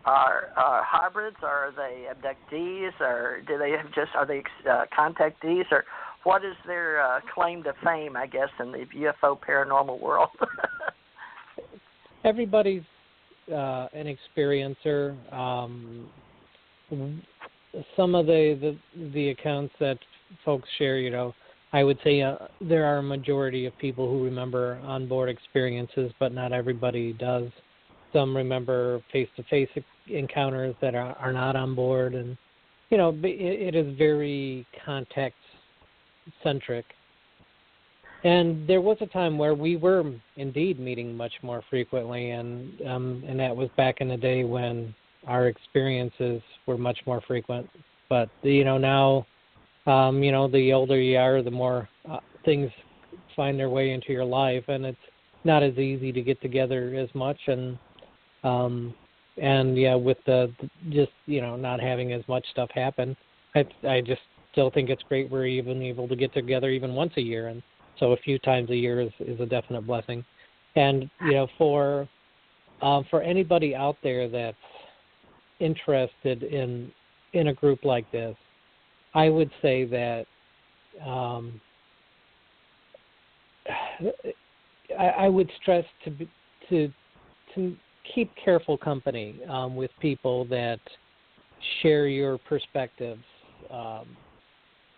are are hybrids, or are they abductees, or do they have just are they uh, contactees, or what is their uh, claim to fame? I guess in the UFO paranormal world. <laughs> Everybody's uh, an experiencer. Um, some of the, the the accounts that folks share, you know, I would say uh, there are a majority of people who remember onboard experiences, but not everybody does. Some remember face-to-face encounters that are, are not on board, and you know, it, it is very context-centric. And there was a time where we were indeed meeting much more frequently, and um, and that was back in the day when our experiences were much more frequent. But you know now um, you know, the older you are, the more uh, things find their way into your life, and it's not as easy to get together as much. And um, and yeah, with the just you know not having as much stuff happen, I I just still think it's great we're even able to get together even once a year, and so a few times a year is is a definite blessing. And you know, for um, for anybody out there that's interested in in a group like this, I would say that um, I, I, would stress to be, to to keep careful company um, with people that share your perspectives. Um,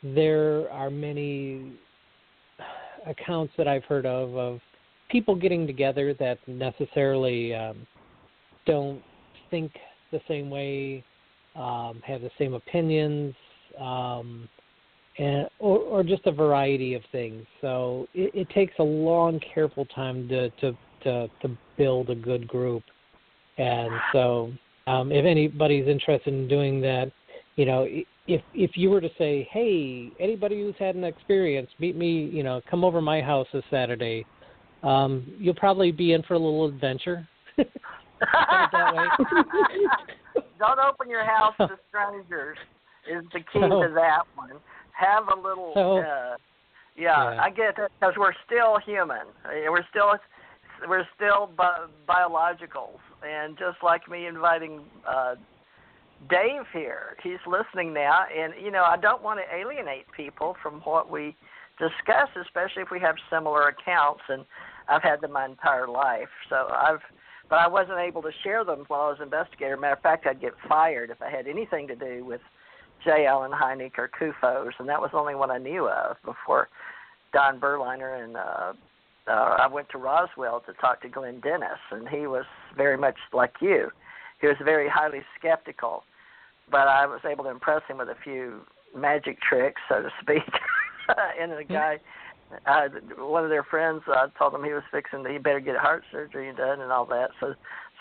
there are many accounts that I've heard of of people getting together that necessarily um, don't think the same way, um, have the same opinions, um, and or, or just a variety of things. So it, it takes a long, careful time to to to, to build a good group. And so, um, if anybody's interested in doing that, you know, if if you were to say, "Hey, anybody who's had an experience, meet me," you know, come over my house this Saturday, um, you'll probably be in for a little adventure. <laughs> <laughs> Don't open your house to strangers is the key so, to that one. Have a little. So, uh, yeah, yeah, I get it because we're still human. We're still we're still bi- biologicals, and just like me inviting uh, Dave here, he's listening now, and you know I don't want to alienate people from what we discuss, especially if we have similar accounts, and I've had them my entire life. So I've but I wasn't able to share them while I was investigator. Matter of fact, I'd get fired if I had anything to do with J. Allen Hynek or CUFOS, and that was the only one I knew of before Don Berliner and uh, uh, I went to Roswell to talk to Glenn Dennis, and he was very much like you. He was very highly skeptical, but I was able to impress him with a few magic tricks, so to speak. <laughs> and the guy, uh, one of their friends, uh, told him he was fixing to, he better get heart surgery done and all that. So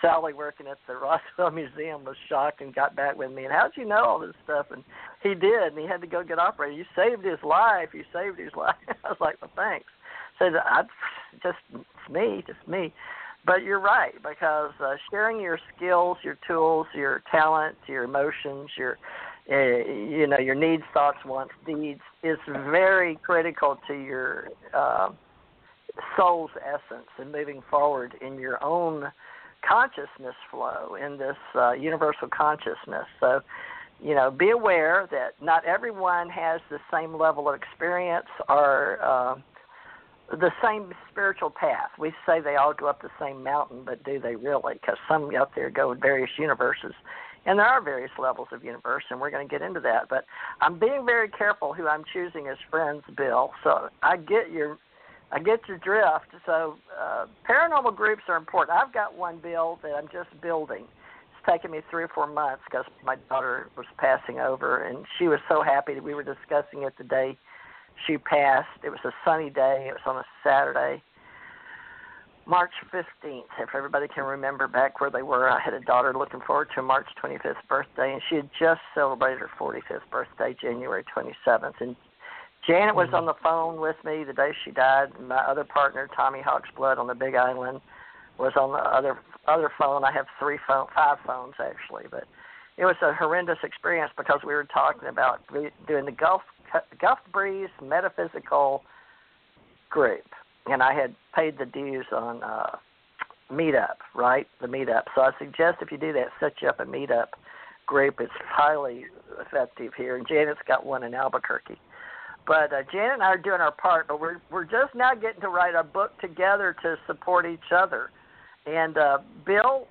Sally working at the <laughs> Roswell Museum was shocked and got back with me and how'd you know all this stuff and he did and he had to go get operated. You saved his life. You saved his <laughs> life. I was like, well, thanks. Said I just it's me, just me. But you're right because uh, sharing your skills, your tools, your talents, your emotions, your uh, you know your needs, thoughts, wants, deeds is very critical to your uh, soul's essence and moving forward in your own consciousness flow in this uh, universal consciousness. So, you know, be aware that not everyone has the same level of experience or uh, the same spiritual path. We say they all go up the same mountain, but do they really? Because some out there go in various universes. And there are various levels of universe, and we're going to get into that. But I'm being very careful who I'm choosing as friends, Bill. So I get your I get your drift. So uh, paranormal groups are important. I've got one bill that I'm just building. It's taken me three or four months because my daughter was passing over, and she was so happy that we were discussing it today day she passed. It was a sunny day. It was on a Saturday. March 15th, if everybody can remember back where they were, I had a daughter looking forward to March 25th birthday, and she had just celebrated her 45th birthday, January 27th. And Janet was Mm-hmm. on the phone with me the day she died. and My other partner, Tommy Hawksblood, on the Big Island, was on the other other phone. I have three phone, five phones actually, but it was a horrendous experience because we were talking about doing the Gulf Gulf Breeze Metaphysical group, and I had paid the dues on uh, Meetup, right? The Meetup. So I suggest if you do that, set you up a Meetup group. It's highly effective here, and Janet's got one in Albuquerque. But uh, Janet and I are doing our part, but we're we're just now getting to write a book together to support each other. And uh, Bill,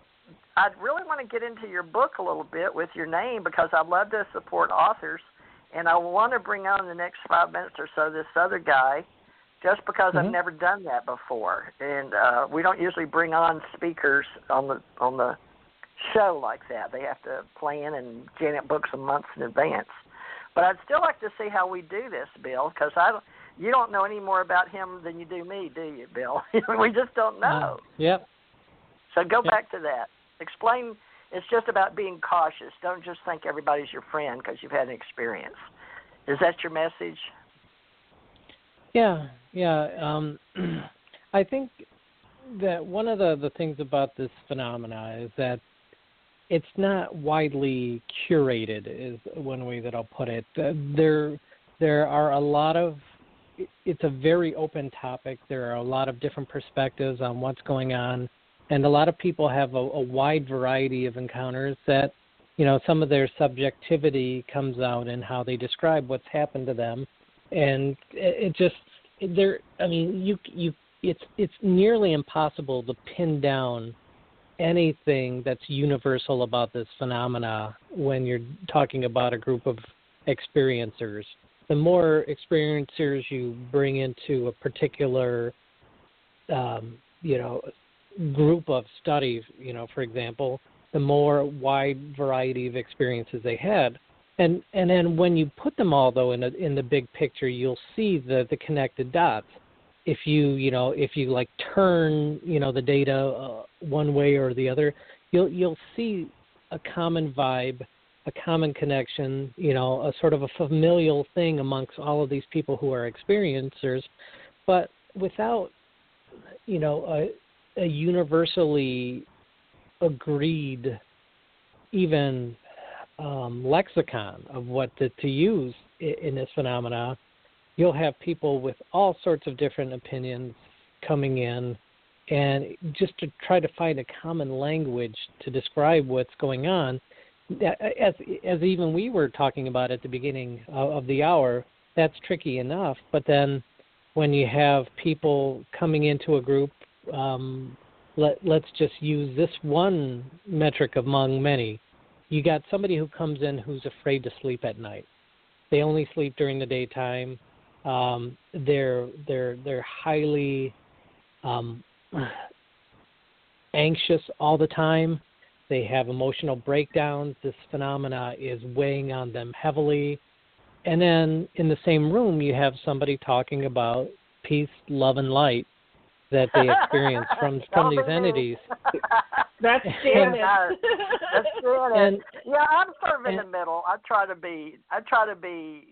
I'd really want to get into your book a little bit with your name because I'd love to support authors, and I want to bring on in the next five minutes or so this other guy, just because I've Mhm. never done that before, and uh, we don't usually bring on speakers on the on the show like that. They have to plan, and Janet books them months in advance. But I'd still like to see how we do this, Bill, because I don't. You don't know any more about him than you do me, do you, Bill? <laughs> we just don't know. Uh, yep. So go Yeah. back to that. Explain. It's just about being cautious. Don't just think everybody's your friend because you've had an experience. Is that your message? Yeah, yeah. Um, <clears throat> I think that one of the, the things about this phenomena is that it's not widely curated, is one way that I'll put it. Uh, There, there are a lot of. It's a very open topic. There are a lot of different perspectives on what's going on, and a lot of people have a, a wide variety of encounters that, you know, some of their subjectivity comes out in how they describe what's happened to them, and it, it just there. I mean, you you it's it's nearly impossible to pin down anything that's universal about this phenomena when you're talking about a group of experiencers. The more experiencers you bring into a particular, um, you know, group of study, you know, for example, the more wide variety of experiences they had. And and then when you put them all though in a, in the big picture, you'll see the the connected dots. If you you know if you like turn you know the data uh, one way or the other, you'll you'll see a common vibe, a common connection, you know, a sort of a familial thing amongst all of these people who are experiencers, but without you know a, a universally agreed even um, lexicon of what to, to use in, in this phenomena, you'll have people with all sorts of different opinions coming in, and just to try to find a common language to describe what's going on. As as even we were talking about at the beginning of, of the hour, that's tricky enough. But then, when you have people coming into a group, um, let let's just use this one metric among many you got somebody who comes in who's afraid to sleep at night. They only sleep during the daytime. Um, they're they're they're highly um, <sighs> anxious all the time. They have emotional breakdowns. This phenomena is weighing on them heavily. And then in the same room, you have somebody talking about peace, love, and light that they experience <laughs> from from these entities. <laughs> That's Yeah, Janet. That's Janet. And yeah, I'm sort of in and- the middle. I try to be. I try to be.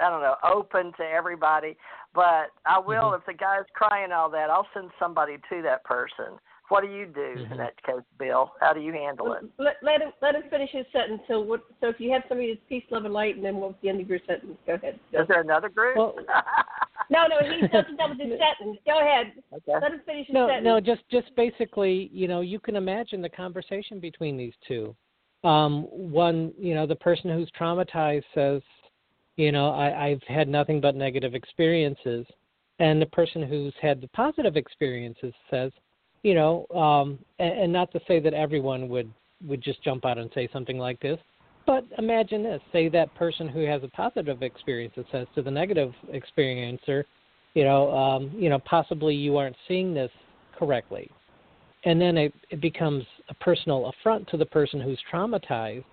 I don't know, open to everybody. But I will, Mhm. if the guy's crying all that, I'll send somebody to that person. What do you do Mhm. in that case, Bill? How do you handle it? let, let him let him finish his sentence. So what? So if you have somebody that's peace, love, and light, and then what's the end of your sentence? Go ahead. Is there another group? Well- <laughs> No, no, he doesn't done with his sentence. Go ahead. okay. Let him finish his no, sentence. no, just just basically, you know, you can imagine the conversation between these two. Um, one, you know, the person who's traumatized says, you know, I, I've had nothing but negative experiences, and the person who's had the positive experiences says, you know, um, and, and not to say that everyone would would just jump out and say something like this, but imagine this: say that person who has a positive experience that says to the negative experiencer, you know, um, you know, possibly you aren't seeing this correctly, and then it, it becomes a personal affront to the person who's traumatized,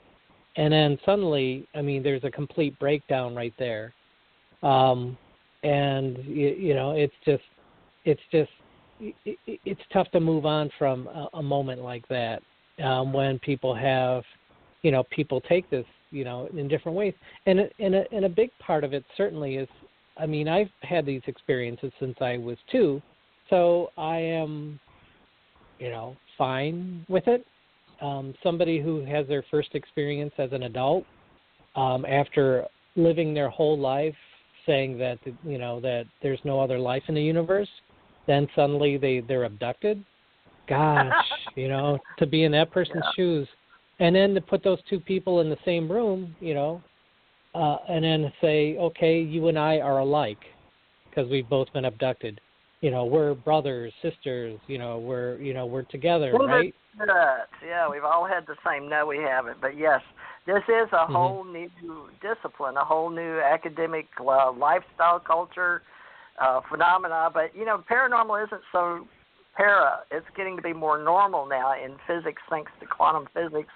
and then suddenly, I mean, there's a complete breakdown right there. Um, and you, you know it's just it's just it, it's tough to move on from a, a moment like that um, when people have you know people take this you know in different ways and and a, and a big part of it certainly is I mean I've had these experiences since I was two so I am you know fine with it um, somebody who has their first experience as an adult um, after living their whole life saying that you know that there's no other life in the universe, then suddenly they they're abducted. Gosh, <laughs> you know, to be in that person's yeah. shoes, and then to put those two people in the same room, you know, uh, and then say, okay, you and I are alike because we've both been abducted. You know, we're brothers, sisters. You know, we're you know we're together, well, right? Yeah, we've all had the same. No, we haven't. But yes, this is a mm-hmm. whole new discipline, a whole new academic uh, lifestyle culture uh, phenomena. But you know, paranormal isn't so para. It's getting to be more normal now in physics, thanks to quantum physics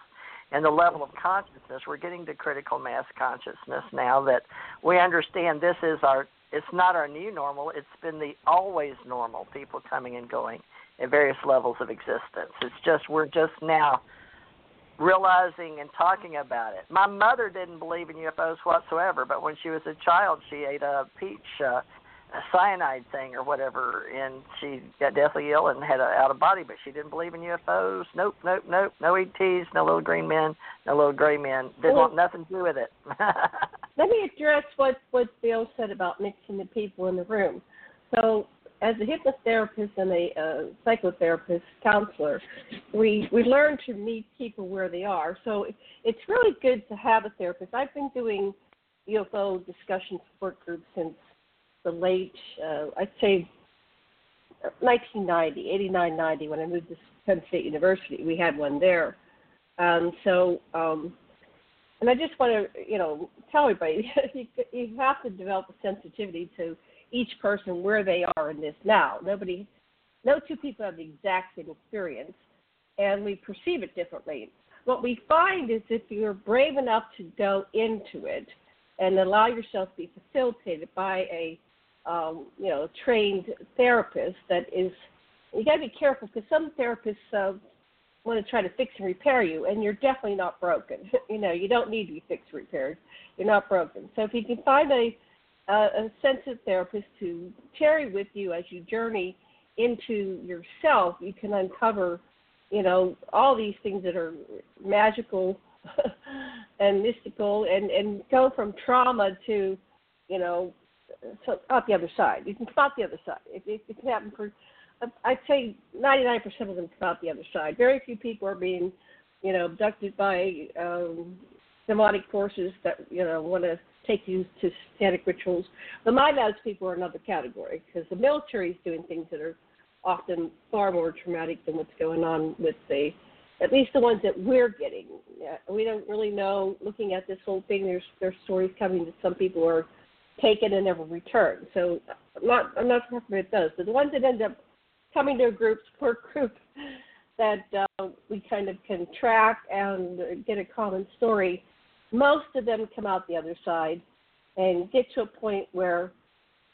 and the level of consciousness. We're getting to critical mass consciousness now that we understand this is our. It's not our new normal. It's been the always normal. People coming and going at various levels of existence. It's just we're just now realizing and talking about it. My mother didn't believe in UFOs whatsoever, but when she was a child, she ate a peach uh, a cyanide thing or whatever, and she got deathly ill and had an out of body. But she didn't believe in UFOs. Nope, nope, nope. No ETs, no little green men, no little gray men. Didn't well, want nothing to do with it. <laughs> let me address what what Bill said about mixing the people in the room. So as a hypnotherapist and a uh, psychotherapist counselor, we we learn to meet people where they are. So it's really good to have a therapist. I've been doing UFO discussion support groups since the late, uh, I'd say, 1990, 89, 90, when I moved to Penn State University. We had one there. Um, so, um, and I just want to, you know, tell everybody <laughs> you, you have to develop a sensitivity to each person where they are in this now. Nobody, no two people have the exact same experience, and we perceive it differently. What we find is if you're brave enough to go into it and allow yourself to be facilitated by a um, you know trained therapist that is you got to be careful because some therapists uh, want to try to fix and repair you, and you're definitely not broken. <laughs> you know, you don't need to be fixed repaired. You're not broken. So if you can find a a sensitive therapist to carry with you as you journey into yourself, you can uncover, you know, all these things that are magical <laughs> and mystical, and and go from trauma to, you know, so out the other side. You can come out the other side. It, it, it can happen for, I'd say, 99% of them come out the other side. Very few people are being, you know, abducted by um, demonic forces that you know want to take you to satanic rituals. The Mind people are another category because the military is doing things that are often far more traumatic than what's going on with the, at least the ones that we're getting. We don't really know. Looking at this whole thing, there's there's stories coming that some people are taken and never returned. So not I'm not what it does, but the ones that end up coming to a group, support group that uh, we kind of can track and get a common story most of them come out the other side and get to a point where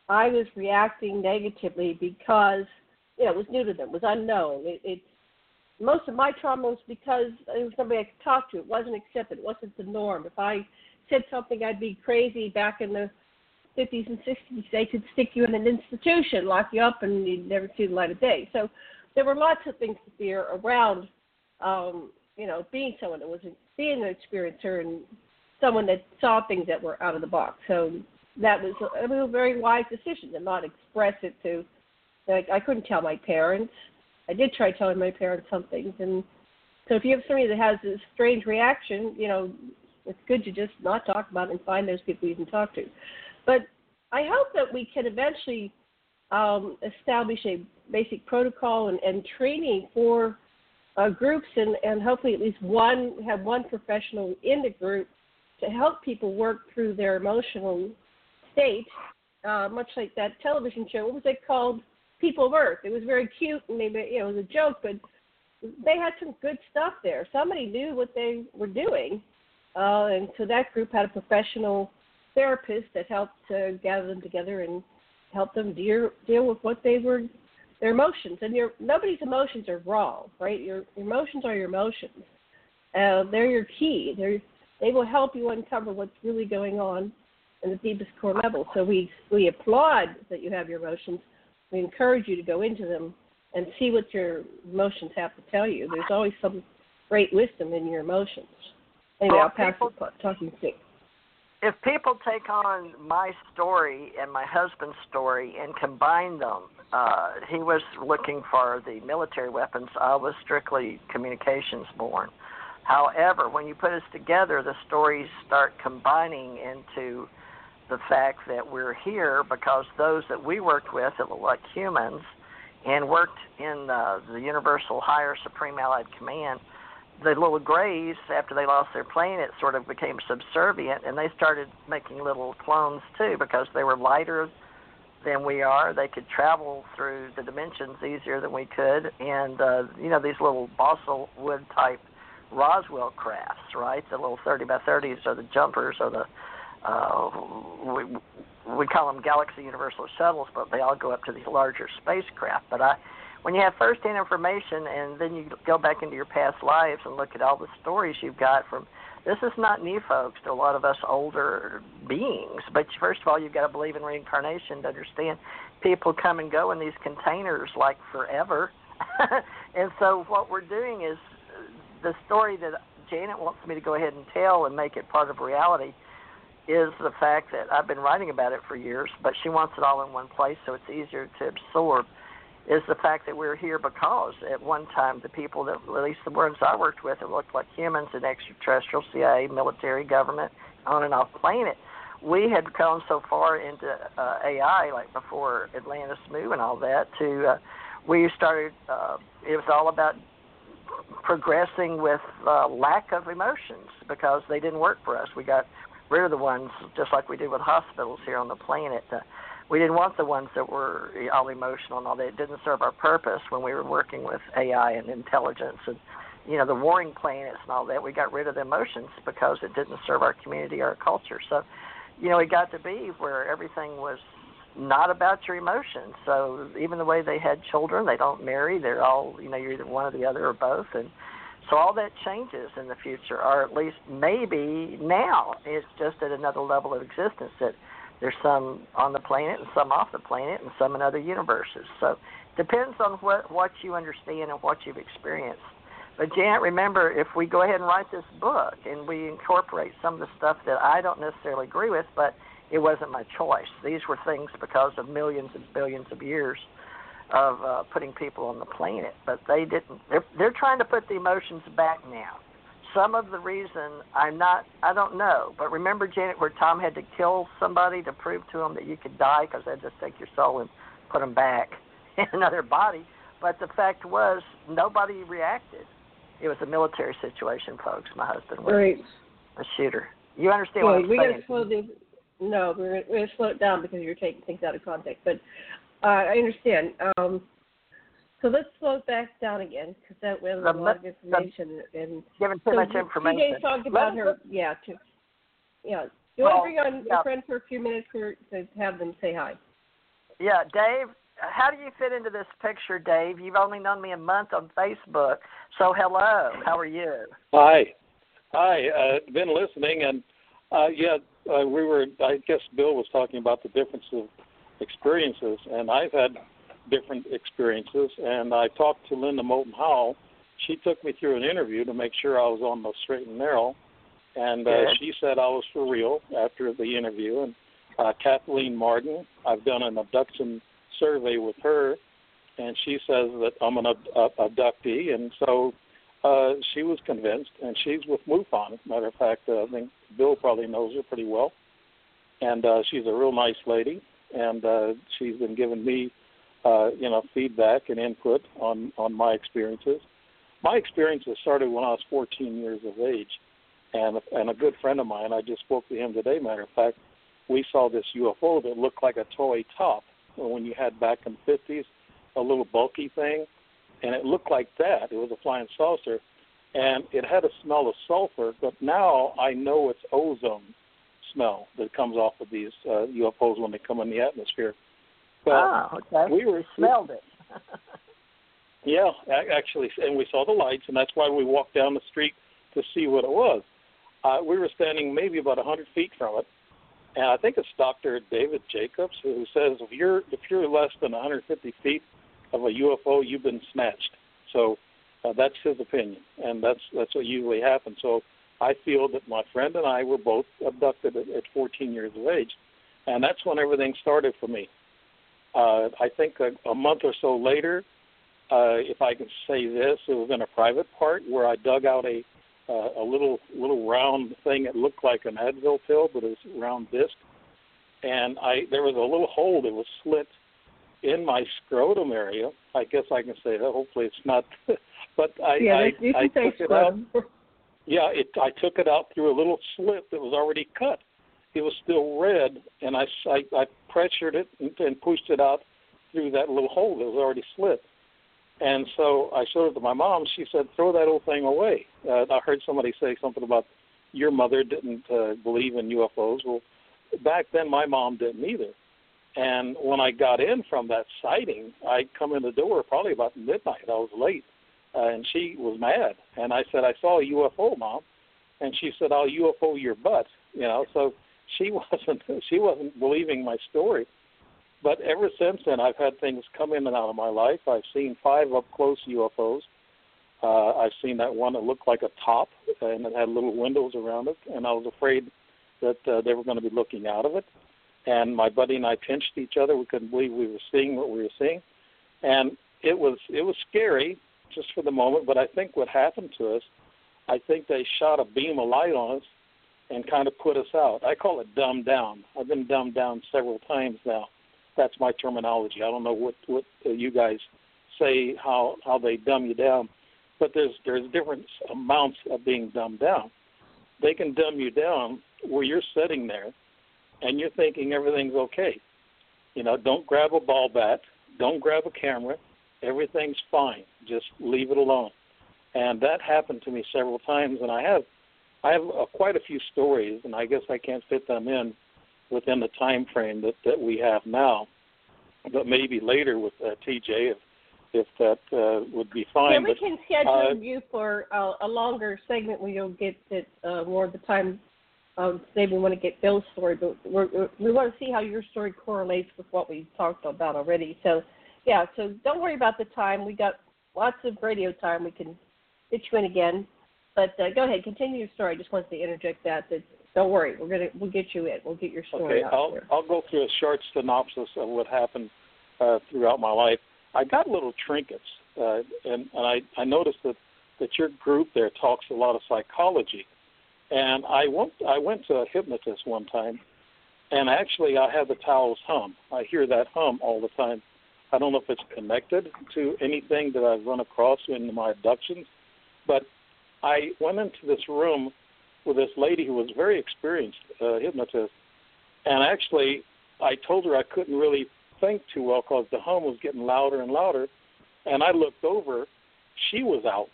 I was reacting negatively because you know it was new to them, it was unknown. It, it most of my trauma was because it was somebody I could talk to. It wasn't accepted. It wasn't the norm. If I said something, I'd be crazy back in the 50s and 60s. They could stick you in an institution, lock you up, and you'd never see the light of day. So there were lots of things to fear around, um, you know, being someone that wasn't, being an experiencer and someone that saw things that were out of the box. So that was a, a very wise decision to not express it to. Like I couldn't tell my parents. I did try telling my parents some things, and so if you have somebody that has a strange reaction, you know, it's good to just not talk about it and find those people you can talk to. But I hope that we can eventually um, establish a basic protocol and, and training for uh, groups, and, and hopefully at least one have one professional in the group to help people work through their emotional state, uh, much like that television show. What was it called? People of Earth. It was very cute and they, you know, it was a joke, but they had some good stuff there. Somebody knew what they were doing, uh, and so that group had a professional therapist that helped to gather them together and help them deal deal with what they were their emotions and your nobody's emotions are wrong, right? Your emotions are your emotions. Uh, they're your key. They're they will help you uncover what's really going on in the deepest core level. So we we applaud that you have your emotions. We encourage you to go into them and see what your emotions have to tell you. There's always some great wisdom in your emotions. Anyway, I'll pass people, the talking stick. If people take on my story and my husband's story and combine them, uh, he was looking for the military weapons. I was strictly communications born. However, when you put us together, the stories start combining into the fact that we're here because those that we worked with that look like humans and worked in uh, the Universal Higher Supreme Allied Command, the little grays, after they lost their planet, sort of became subservient and they started making little clones too because they were lighter than we are. They could travel through the dimensions easier than we could. And, uh, you know, these little balsa wood type Roswell crafts, right? The little 30 by 30s or the jumpers or the uh, we we call them Galaxy Universal shuttles, but they all go up to these larger spacecraft. But I, when you have first-hand information and then you go back into your past lives and look at all the stories you've got from this is not new folks to a lot of us older beings. But first of all, you've got to believe in reincarnation to understand people come and go in these containers like forever. <laughs> and so what we're doing is the story that Janet wants me to go ahead and tell and make it part of reality is the fact that I've been writing about it for years, but she wants it all in one place so it's easier to absorb. Is the fact that we're here because at one time the people that, at least the ones I worked with, that looked like humans and extraterrestrial, CIA, military, government, on and off planet, we had gone so far into uh, AI, like before Atlantis Mu and all that, to uh, we started. Uh, it was all about progressing with uh, lack of emotions because they didn't work for us. We got rid of the ones just like we did with hospitals here on the planet. Uh, we didn't want the ones that were all emotional and all that. It didn't serve our purpose when we were working with AI and intelligence and you know the warring planets and all that. We got rid of the emotions because it didn't serve our community or our culture. So, you know, it got to be where everything was not about your emotions. So even the way they had children, they don't marry. They're all, you know, you're either one or the other or both. And so all that changes in the future, or at least maybe now. It's just at another level of existence that there's some on the planet and some off the planet and some in other universes. So depends on what what you understand and what you've experienced. But Janet, remember, if we go ahead and write this book and we incorporate some of the stuff that I don't necessarily agree with, but it wasn't my choice. These were things because of millions and billions of years of uh, putting people on the planet, but they didn't. They're they're trying to put the emotions back now. Some of the reason I'm not, I don't know. But remember, Janet, where Tom had to kill somebody to prove to him that you could die because they'd just take your soul and put them back <laughs> in another body. But the fact was, nobody reacted. It was a military situation, folks. My husband was right. a shooter. You understand well, what I'm we saying? gotta slow the no, we're we're gonna slow it down because you're taking things out of context. But uh, I understand. Um, so let's slow it back down again because that was a lot of information and giving too so much information. TJ talked about her. Yeah, to, yeah. You Well, want to bring on yeah. your friend for a few minutes for, to have them say hi? Yeah, Dave, how do you fit into this picture, Dave? You've only known me a month on Facebook, so hello. How are you? Hi, hi. Uh, been listening, and uh, yeah, uh, we were. I guess Bill was talking about the difference of experiences, and I've had different experiences. And I talked to Linda Moulton Howe. She took me through an interview to make sure I was on the straight and narrow, and uh, Good. she said I was for real after the interview. And uh, Kathleen Marden, I've done an abduction survey with her, and she says that I'm an ab- uh, abductee, and so uh, she was convinced, and she's with MUFON. Matter of fact, uh, I think Bill probably knows her pretty well, and uh, she's a real nice lady, and uh, she's been giving me, uh, you know, feedback and input on on my experiences. My experiences started when I was 14 years of age, and and a good friend of mine, I just spoke to him today. Matter of fact, we saw this UFO that looked like a toy top when you had back in the 50s, a little bulky thing, and it looked like that. It was a flying saucer, and it had a smell of sulfur. But now I know it's ozone smell that comes off of these uh, UFOs when they come in the atmosphere. Well, oh, okay. We were we smelled it. <laughs> yeah, actually, and we saw the lights, and that's why we walked down the street to see what it was. Uh, we were standing maybe about a hundred feet from it, and I think it's Dr. David Jacobs who says if you're if you're less than 150 feet of a UFO, you've been snatched. So uh, that's his opinion, and that's that's what usually happens. So I feel that my friend and I were both abducted at, at 14 years of age, and that's when everything started for me. Uh, I think a, a month or so later, uh, if I can say this, it was in a private part where I dug out a uh, a little little round thing. It looked like an Advil pill, but it was a round disc, and I there was a little hole that was slit in my scrotum area. I guess I can say that. Hopefully, it's not. <laughs> but I yeah, I, you can I say took scrotum. it out. <laughs> Yeah, it. I took it out through a little slit that was already cut. It was still red, and I I, I pressured it and, and pushed it out through that little hole that was already slit. And so I showed it to my mom. She said, "Throw that old thing away." Uh, I heard somebody say something about your mother didn't uh, believe in UFOs. Well, back then my mom didn't either. And when I got in from that sighting, I come in the door probably about midnight. I was late, uh, and she was mad. And I said, "I saw a UFO, mom," and she said, "I'll UFO your butt." You know, so <laughs> she wasn't she wasn't believing my story. But ever since then, I've had things come in and out of my life. I've seen five up close UFOs. Uh, I've seen that one that looked like a top and it had little windows around it, and I was afraid that uh, they were going to be looking out of it. And my buddy and I pinched each other. We couldn't believe we were seeing what we were seeing, and it was it was scary just for the moment. But I think what happened to us, I think they shot a beam of light on us and kind of put us out. I call it dumbed down. I've been dumbed down several times now that's my terminology. I don't know what what uh, you guys say how how they dumb you down, but there's there's different amounts of being dumbed down. They can dumb you down where you're sitting there, and you're thinking everything's okay. You know, don't grab a ball bat, don't grab a camera, everything's fine. Just leave it alone. And that happened to me several times, and I have I have uh, quite a few stories, and I guess I can't fit them in within the time frame that that we have now. But maybe later with uh, TJ, if if that uh, would be fine. Yeah, we but, can schedule uh, you for uh, a longer segment where you'll get it uh, more of the time. Um, say we want to get Bill's story, but we're, we're, we want to see how your story correlates with what we've talked about already. So, yeah, so don't worry about the time. We got lots of radio time. We can fit you in again. But uh, go ahead, continue your story. I just wanted to interject that that don't worry, we're gonna we'll get you in. We'll get your story okay, out I'll there. I'll go through a short synopsis of what happened uh, throughout my life. I got little trinkets, uh, and and I I noticed that that your group there talks a lot of psychology, and I went I went to a hypnotist one time, and actually I have the Taos hum. I hear that hum all the time. I don't know if it's connected to anything that I've run across in my abductions, but I went into this room with this lady who was very experienced uh, hypnotist, and actually I told her I couldn't really think too well because the hum was getting louder and louder, and I looked over, she was out.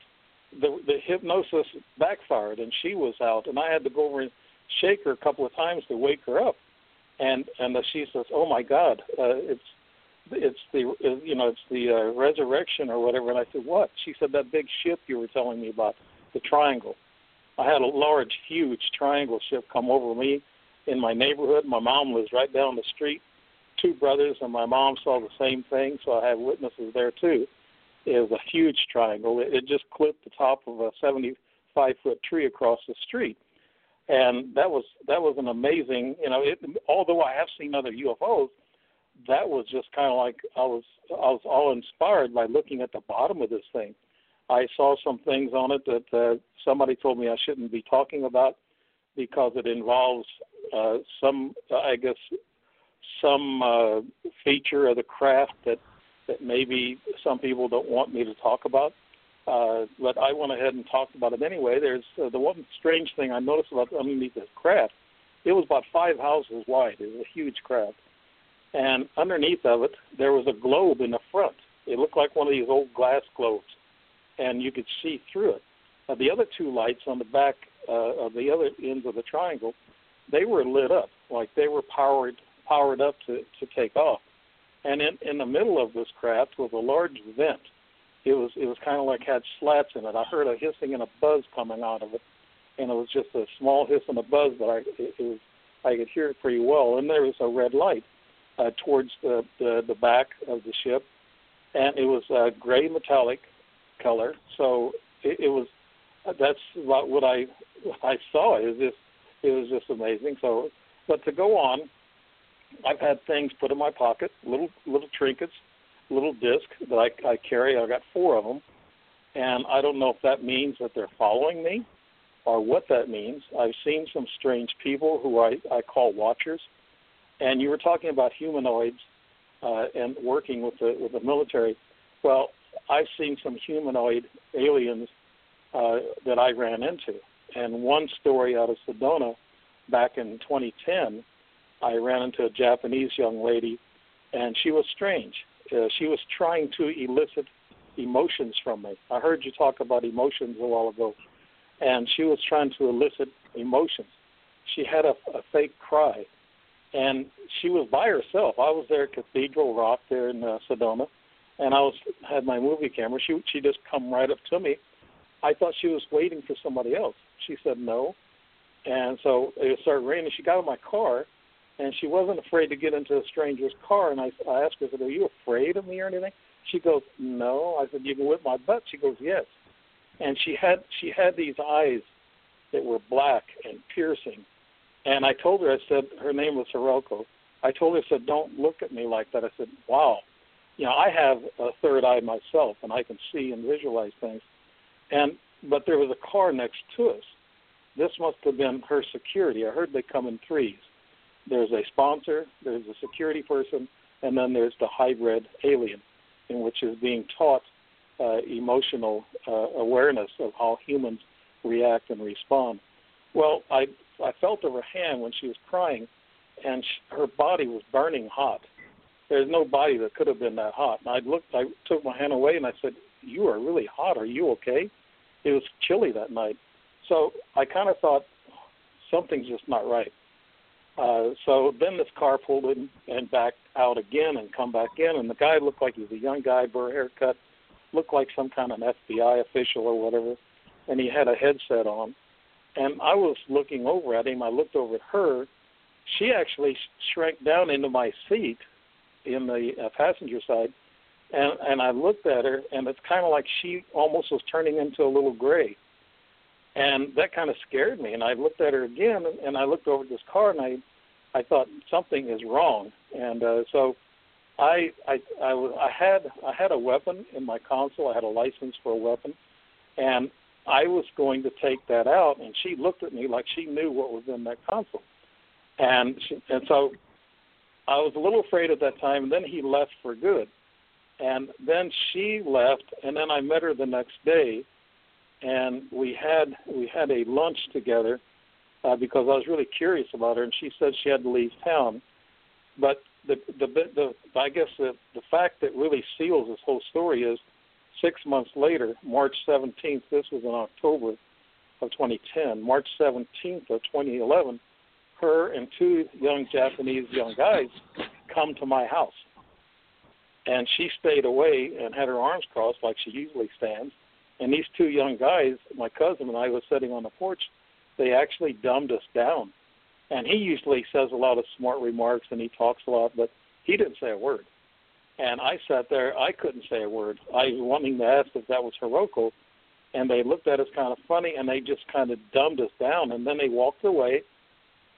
The the hypnosis backfired and she was out, and I had to go over and shake her a couple of times to wake her up, and and she says, "Oh my God, uh, it's." It's the uh, you know it's the uh, resurrection or whatever, and I said what? She said that big ship you were telling me about, the triangle. I had a large, huge triangle ship come over me in my neighborhood. My mom lives right down the street. Two brothers and my mom saw the same thing, so I have witnesses there too. It was a huge triangle. It, it just clipped the top of a 75 foot tree across the street, and that was that was an amazing. You know, it, although I have seen other UFOs, that was just kind of like I was I was all inspired by looking at the bottom of this thing I saw some things on it that uh, somebody told me I shouldn't be talking about because it involves uh, some, I guess, some uh, feature of the craft that that maybe some people don't want me to talk about. Uh, but I went ahead and talked about it anyway. There's uh, the one strange thing I noticed about underneath this craft. It was about five houses wide. It was a huge craft, and underneath of it there was a globe in the front. It looked like one of these old glass globes and you could see through it. Uh, the other two lights on the back uh, of the other ends of the triangle, they were lit up like they were powered powered up to to take off. and in in the middle of this craft was a large vent. It was it was kind of like had slats in it. I heard a hissing and a buzz coming out of it, and it was just a small hiss and a buzz, but I it, it was I could hear it pretty well. And there was a red light uh, towards the, the the back of the ship, and it was a gray metallic color. So it, it was that's what, what I I saw. It was just it was just amazing. So, but to go on, I've had things put in my pocket, little little trinkets, little disc that I, I carry. I got four of them, and I don't know if that means that they're following me, or what that means. I've seen some strange people who I I call watchers, and you were talking about humanoids uh, and working with the with the military. Well, I've seen some humanoid aliens uh, that I ran into, and one story out of Sedona back in 2010 I ran into a Japanese young lady, and she was strange. Uh, she was trying to elicit emotions from me. I heard you talk about emotions a while ago, and she was trying to elicit emotions. She had a, a fake cry, and she was by herself. I was there at Cathedral Rock there in uh, Sedona, and I was had my movie camera. She she just come right up to me. I thought she was waiting for somebody else. She said no, and so it started raining. She got in my car, and she wasn't afraid to get into a stranger's car. And I, I asked her, I said, "Are you afraid of me or anything?" She goes, "No." I said, "You can whip my butt." She goes, "Yes." And she had she had these eyes that were black and piercing. And I told her, I said, her name was Hiroko. I told her, I said, "Don't look at me like that." I said, "Wow." You know, I have a third eye myself, and I can see and visualize things. And but there was a car next to us. This must have been her security. I heard they come in threes there's a sponsor, there's a security person, and then there's the hybrid alien, in which is being taught uh, emotional uh, awareness of how humans react and respond. Well, I I felt of her hand when she was crying, and she, her body was burning hot. There's no body that could have been that hot. And I looked, I took my hand away, and I said, "You are really hot. Are you okay?" It was chilly that night, so I kind of thought something's just not right. Uh, so then this car pulled in and backed out again and come back in, and the guy looked like he was a young guy, burr haircut, looked like some kind of an FBI official or whatever, and he had a headset on. And I was looking over at him. I looked over at her. She actually shrank down into my seat in the uh, passenger side, and and I looked at her, and it's kind of like she almost was turning into a little gray and that kind of scared me. And I looked at her again, and I looked over this car, and I, I thought something is wrong. And uh, so, I, I, I, I had, I had a weapon in my console. I had a license for a weapon, and I was going to take that out. And she looked at me like she knew what was in that console, and she, and so, I was a little afraid at that time. And then he left for good, and then she left, and then I met her the next day and we had we had a lunch together uh, because I was really curious about her, and she said she had to leave town. But the the the I guess the the fact that really seals this whole story is six months later, March 17th. This was in October of 2010. March 17th of 2011, her and two young Japanese young guys come to my house, and she stayed away and had her arms crossed like she usually stands and these two young guys, my cousin and I, was sitting on the porch. They actually dumbed us down. And he usually says a lot of smart remarks and he talks a lot, but he didn't say a word. And I sat there, I couldn't say a word. I was wanting to ask if that was Hiroko, and they looked at us kind of funny and they just kind of dumbed us down. And then they walked away.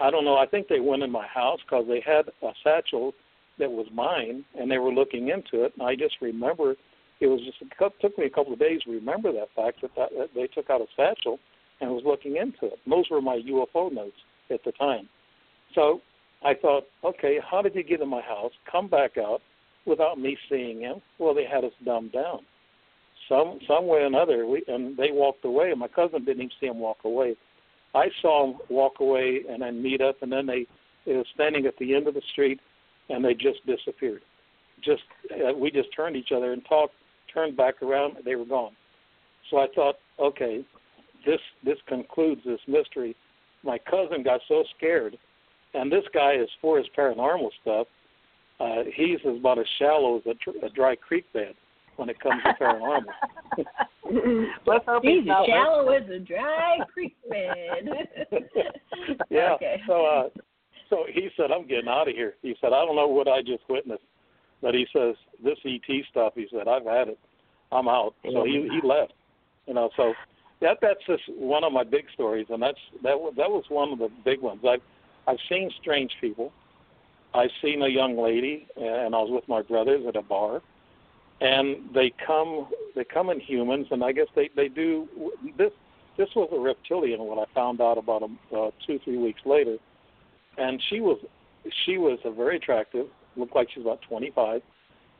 I don't know, I think they went in my house because they had a satchel that was mine and they were looking into it. And I just remember it was just it took me a couple of days to remember that fact that, that, that they took out a satchel and was looking into it. Those were my UFO notes at the time. So I thought, okay, how did he get in my house, come back out without me seeing him? Well, they had us dumbed down. Some some way or another, we and they walked away. And my cousin didn't even see him walk away. I saw him walk away and then meet up, and then they, they were standing at the end of the street, and they just disappeared. Just uh, we just turned each other and talked turned back around, they were gone. So I thought, okay, this this concludes this mystery. My cousin got so scared, and this guy is for his paranormal stuff. uh, he's about as shallow as a, a dry creek bed when it comes to paranormal. <laughs> Let's hope He's not shallow as a dry creek bed. <laughs> yeah. <laughs> Okay. So uh so he said, I'm getting out of here. He said, I don't know what I just witnessed. But he says, This E T stuff, he said, I've had it. I'm out. So he he left. You know, so that that's just one of my big stories and that's that was that was one of the big ones. I've I've seen strange people. I've seen a young lady and I was with my brothers at a bar and they come they come in humans and I guess they they do this this was a reptilian what I found out about them uh, two three weeks later. And she was she was a very attractive looked like she was about 25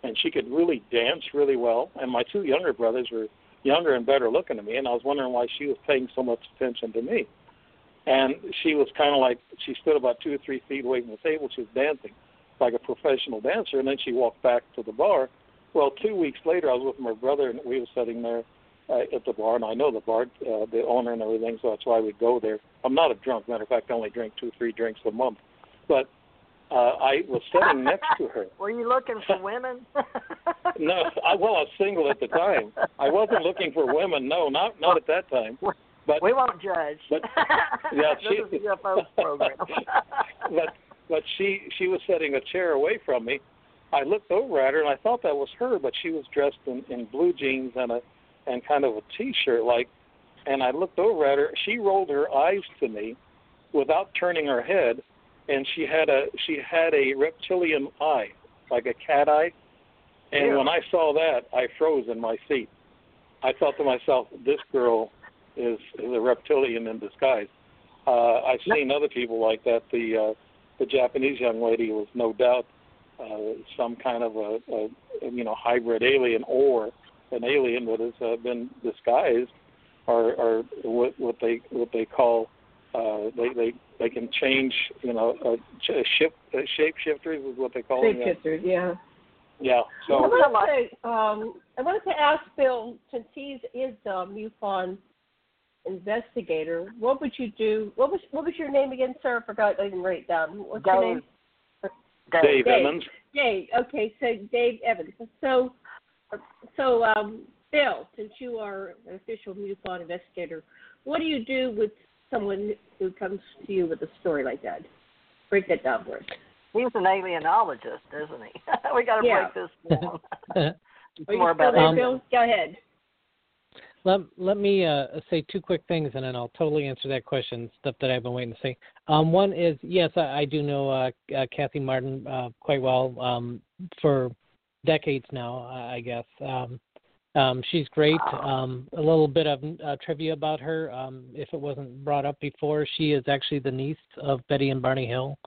and she could really dance really well. And my two younger brothers were younger and better looking than me and I was wondering why she was paying so much attention to me. And she was kind of like she stood about two or three feet away from the table she was dancing like a professional dancer and then she walked back to the bar well, two weeks later, I was with my brother, and we were sitting there uh, at the bar, and I know the bar, uh, the owner, and everything, so that's why we go there. I'm not a drunk. Matter of fact, I only drink two, three drinks a month. But uh, I was sitting next to her. <laughs> Were you looking for women? <laughs> No, I, well, I was single at the time. I wasn't looking for women. No, not not at that time. But we won't judge. But- <laughs> yeah, this she- is a UFO program. but but she she was sitting a chair away from me. I looked over at her and I thought that was her, but she was dressed in, in blue jeans and a and kind of a t-shirt like. And I looked over at her. She rolled her eyes to me, without turning her head, and she had a she had a reptilian eye, like a cat eye. And Ew. when I saw that, I froze in my seat. I thought to myself, this girl is is a reptilian in disguise. Uh, I've seen other people like that. The uh, the Japanese young lady was no doubt uh, some kind of a, a you know hybrid alien or an alien that has uh, been disguised, or, or what, what they what they call uh, they they they can change you know uh, ch- ship uh, shapeshifters is what they call them. Yeah. Shapeshifters, yeah. yeah. I So wanted to um, I wanted to ask Bill, since he's is the MUFON investigator, what would you do? What was what was your name again, sir? I forgot. I didn't write it down. What's your name? Dave, Dave. Emmons. Dave. Okay, so Dave Evans. So, so um, Bill, since you are an official MUFON investigator, what do you do with someone who comes to you with a story like that? Break that down for us. He's an alienologist, isn't he? <laughs> we got to Yeah. break this down. <laughs> Are More about there, Um, Bill? Go ahead. Let let me uh, say two quick things, and then I'll totally answer that question. Stuff that I've been waiting to say. Um, one is yes, I, I do know uh, uh, Kathy Marden uh, quite well um, for decades now, I I guess. Um, um, she's great. Um, a little bit of uh, trivia about her, um, if it wasn't brought up before. She is actually the niece of Betty and Barney Hill,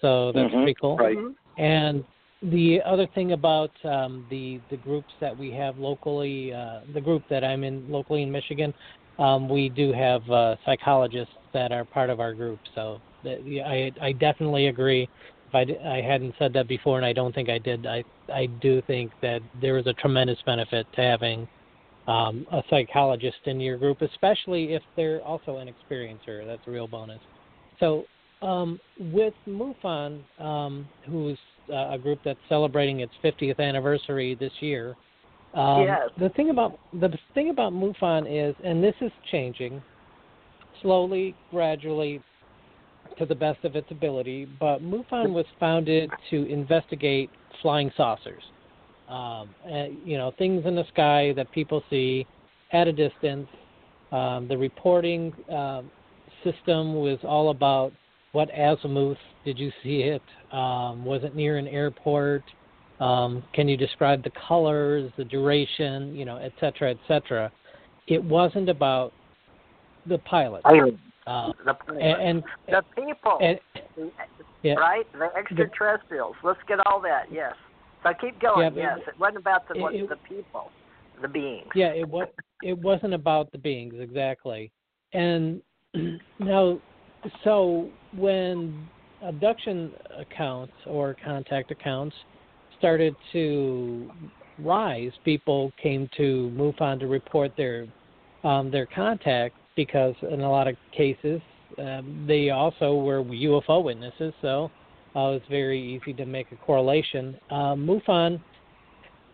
so that's Mhm, pretty cool. Right. Mhm. And the other thing about um, the the groups that we have locally, uh, the group that I'm in locally in Michigan, um, we do have uh, psychologists that are part of our group. So that, yeah, I I definitely agree. If I, I hadn't said that before, and I don't think I did, I I do think that there is a tremendous benefit to having um, a psychologist in your group, especially if they're also an experiencer. That's a real bonus. So um, with MUFON, um, who's uh, a group that's celebrating its 50th anniversary this year, um, Yes. the thing about the thing about MUFON is, and this is changing slowly, gradually, to the best of its ability. But MUFON was founded to investigate flying saucers. Um, and, you know, things in the sky that people see at a distance. Um, the reporting um, system was all about what azimuth did you see it? Um, was it near an airport? Um, can you describe the colors, the duration, you know, et cetera, et cetera? It wasn't about the pilot. Uh, The, and, and, the people, and yeah. right? The extraterrestrials. Let's get all that. Yes. So keep going. Yeah, yes. It wasn't about the it- it- the people, the beings. Yeah, it was. It wasn't about the beings exactly, and <clears throat> now, so when abduction accounts or contact accounts started to rise, people came to MUFON to report their um, their contact because in a lot of cases um, they also were UFO witnesses. So uh, it's very easy to make a correlation. Uh, MUFON,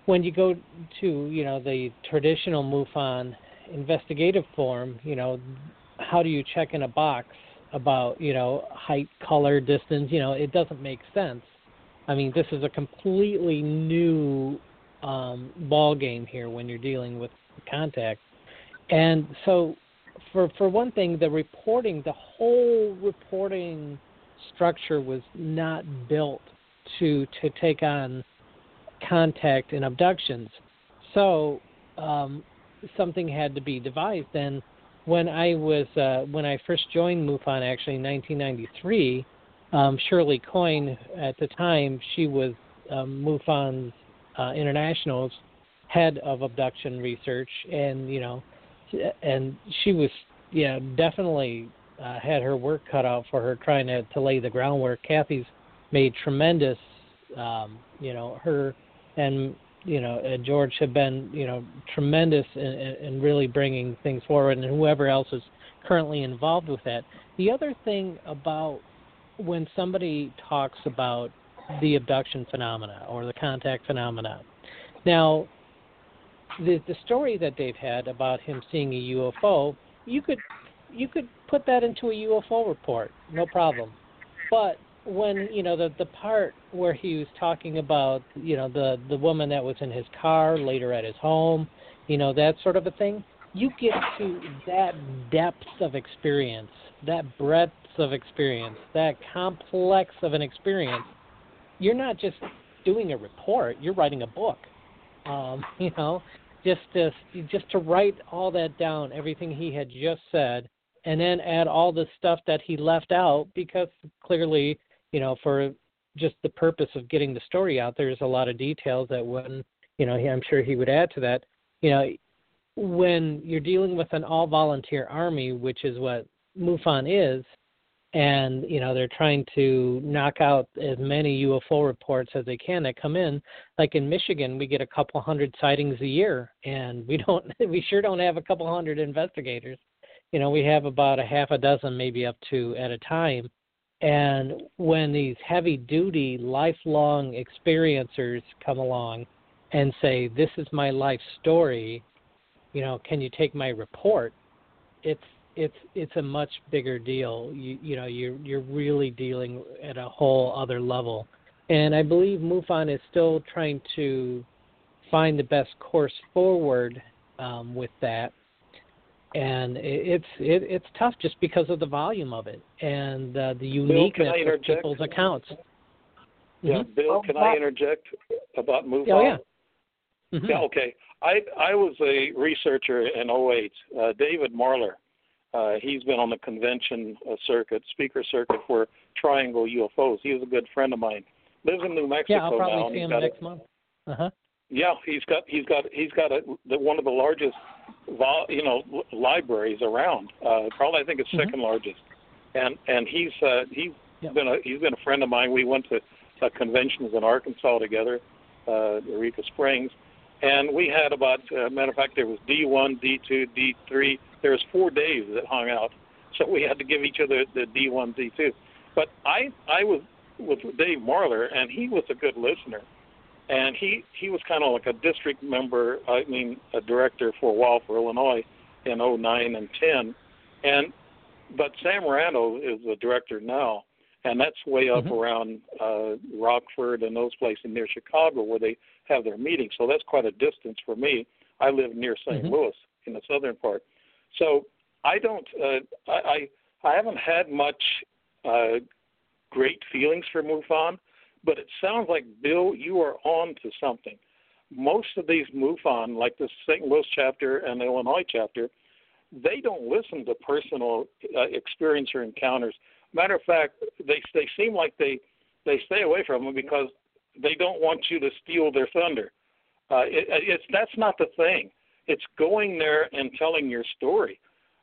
when you go to you know the traditional MUFON investigative form, you know, how do you check in a box about you know height, color, distance? You know, it doesn't make sense. I mean, this is a completely new um, ball game here when you're dealing with contact, and so for for one thing, the reporting, the whole reporting structure was not built to to take on contact and abductions. So um, something had to be devised. And when I was uh, when I first joined MUFON, actually in 1993, um, Shirley Coyne at the time she was um, MUFON's uh, International's head of abduction research, and you know, and she was yeah definitely uh, had her work cut out for her trying to, to lay the groundwork. Kathy's made tremendous, um, you know, her and you know uh, George have been you know tremendous in, in really bringing things forward, and whoever else is currently involved with that. The other thing about when somebody talks about the abduction phenomena or the contact phenomena, now the the story that they've had about him seeing a UFO, you could you could put that into a UFO report, no problem. But when you know the the part where he was talking about you know the the woman that was in his car later at his home, you know that sort of a thing, you get to that depth of experience, that breadth of experience, that complex of an experience. You're not just doing a report; you're writing a book. Um, <laughs> you know, just to just to write all that down, everything he had just said, and then add all the stuff that he left out because clearly, you know, for just the purpose of getting the story out, there's a lot of details that when, you know, I'm sure he would add to that. You know, when you're dealing with an all volunteer army, which is what MUFON is, and you know they're trying to knock out as many UFO reports as they can that come in. Like in Michigan, we get a couple hundred sightings a year, and we <laughs> don't, we sure don't have a couple hundred investigators you know, we have about a half a dozen, maybe up to at a time. And when these heavy duty, lifelong experiencers come along and say, This is my life story, you know, can you take my report? It's it's it's a much bigger deal. You you know, you're you're really dealing at a whole other level. And I believe MUFON is still trying to find the best course forward um, with that and it's it, it's tough just because of the volume of it and uh, the uniqueness Bill, of people's accounts. Yeah, mm-hmm. Bill, can I interject about MUFON? Oh, yeah. Mm-hmm. Yeah, okay. I I was a researcher in 08. Uh, David Marler, uh, he's been on the convention uh, circuit, speaker circuit for Triangle UFOs. He was a good friend of mine. Lives in New Mexico yeah, I'll probably now. see him next a, month. Uh huh. Yeah, he's got he's got he's got a, the, one of the largest, vol, you know, libraries around. Uh, probably I think it's 2nd mm-hmm. largest, and and he's uh, he's yep. been a he's been a friend of mine. We went to uh, conventions in Arkansas together, uh, Eureka Springs, and we had about uh, matter of fact there was D1, D2, D3. There was four days that hung out, so we had to give each other the D1, D2. But I I was with Dave Marler, and he was a good listener and he he was kind of like a district member. I mean, a director for a while for Illinois in '09 and 10, and but Sam Maranto is the director now, and that's way up mm-hmm. around uh, Rockford and those places near Chicago where they have their meetings. So that's quite a distance for me. I live near saint mm-hmm. Louis in the southern part, so I don't. Uh, I, I I haven't had much uh, great feelings for MUFON but it sounds like, Bill, you are on to something. Most of these MUFON, like the St. Louis chapter and the Illinois chapter, they don't listen to personal uh, experience or encounters. Matter of fact, they they seem like they they stay away from them because they don't want you to steal their thunder. Uh, it, it's that's not the thing. It's going there and telling your story,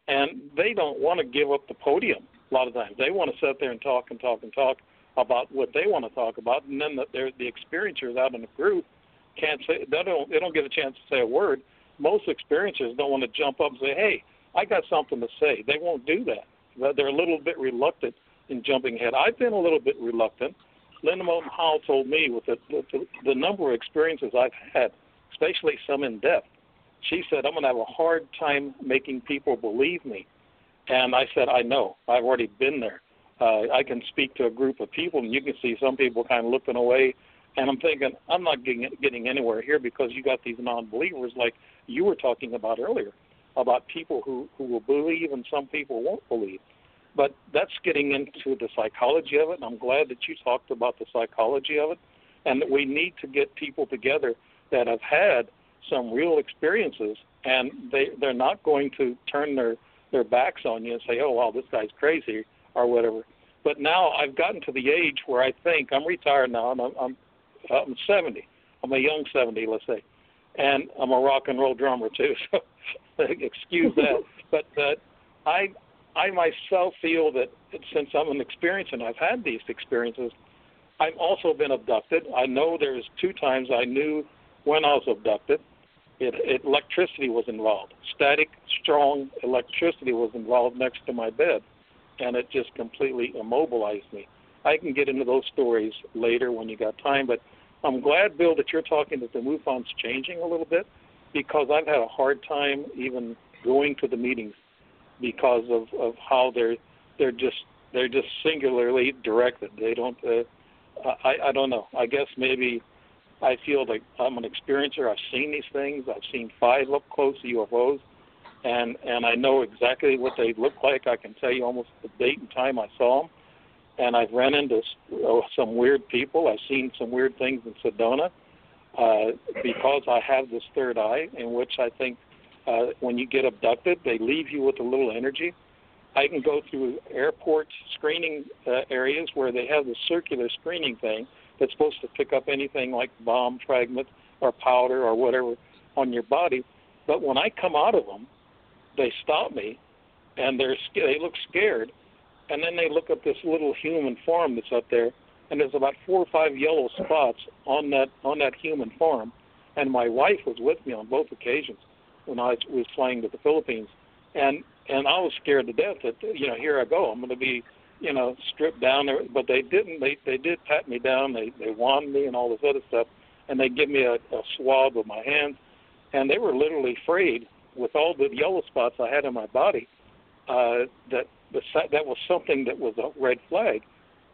and they don't want to give up the podium. A lot of times, they want to sit there and talk and talk and talk, about what they want to talk about, and then the, the experiencers out in the group can't say they don't they don't get a chance to say a word. Most experiencers don't want to jump up and say, "Hey, I got something to say." They won't do that. They're a little bit reluctant in jumping ahead. I've been a little bit reluctant, Linda Moulton Howe told me with the, the the number of experiences I've had, especially some in depth, she said I'm going to have a hard time making people believe me. And I said, I know. I've already been there. Uh, I can speak to a group of people, and you can see some people kind of looking away. And I'm thinking, I'm not getting getting anywhere here because you got these non-believers, like you were talking about earlier, about people who who will believe and some people won't believe. But that's getting into the psychology of it, and I'm glad that you talked about the psychology of it, and that we need to get people together that have had some real experiences, and they they're not going to turn their their backs on you and say, "Oh, wow, this guy's crazy" or whatever. But now I've gotten to the age where I think I'm retired now, and I'm I'm, I'm 70. I'm a young 70, let's say, and I'm a rock and roll drummer too. <laughs> So excuse that. <laughs> but uh, I I myself feel that since I'm an experience and I've had these experiences, I've also been abducted. I know there's two times I knew when I was abducted. It, it, electricity was involved. Static, strong electricity was involved next to my bed, and it just completely immobilized me. I can get into those stories later when you got time, but I'm glad, Bill, that you're talking that the MUFON's changing a little bit because I've had a hard time even going to the meetings because of of how they're they're just they're just singularly directed. They don't. Uh, I I don't know. I guess maybe I feel like I'm an experiencer. I've seen these things. I've seen five up close UFOs, and and I know exactly what they look like. I can tell you almost the date and time I saw them. And I've run into uh, some weird people. I've seen some weird things in Sedona uh, because I have this third eye, in which I think uh, when you get abducted, they leave you with a little energy. I can go through airport screening uh, areas where they have the circular screening thing that's supposed to pick up anything like bomb fragment or powder or whatever on your body. But when I come out of them, they stop me, and they're they look scared, and then they look at this little human form that's up there, and there's about four or five yellow spots on that on that human form, and my wife was with me on both occasions when I was flying to the Philippines, and and I was scared to death that you know here I go I'm going to be you know stripped down there, but they didn't. They they did pat me down. They they wand me and all this other stuff, and they give me a, a swab of my hands, and they were literally afraid with all the yellow spots I had in my body uh, that the, that was something that was a red flag.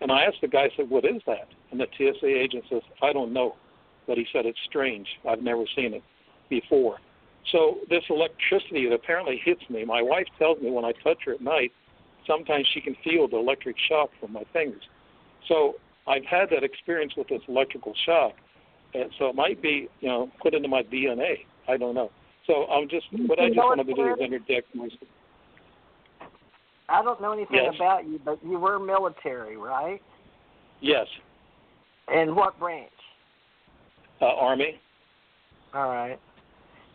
And I asked the guy, I said, "What is that?" And the TSA agent says, "I don't know," but he said it's strange. I've never seen it before. So this electricity that apparently hits me, my wife tells me when I touch her at night, sometimes she can feel the electric shock from my fingers. So I've had that experience with this electrical shock, and so it might be, you know, put into my DNA. I don't know. So I'm just what I just wanted to do is interject myself. I don't know anything yes. about you, but you were military, right? Yes. And what branch? Uh, Army. All right.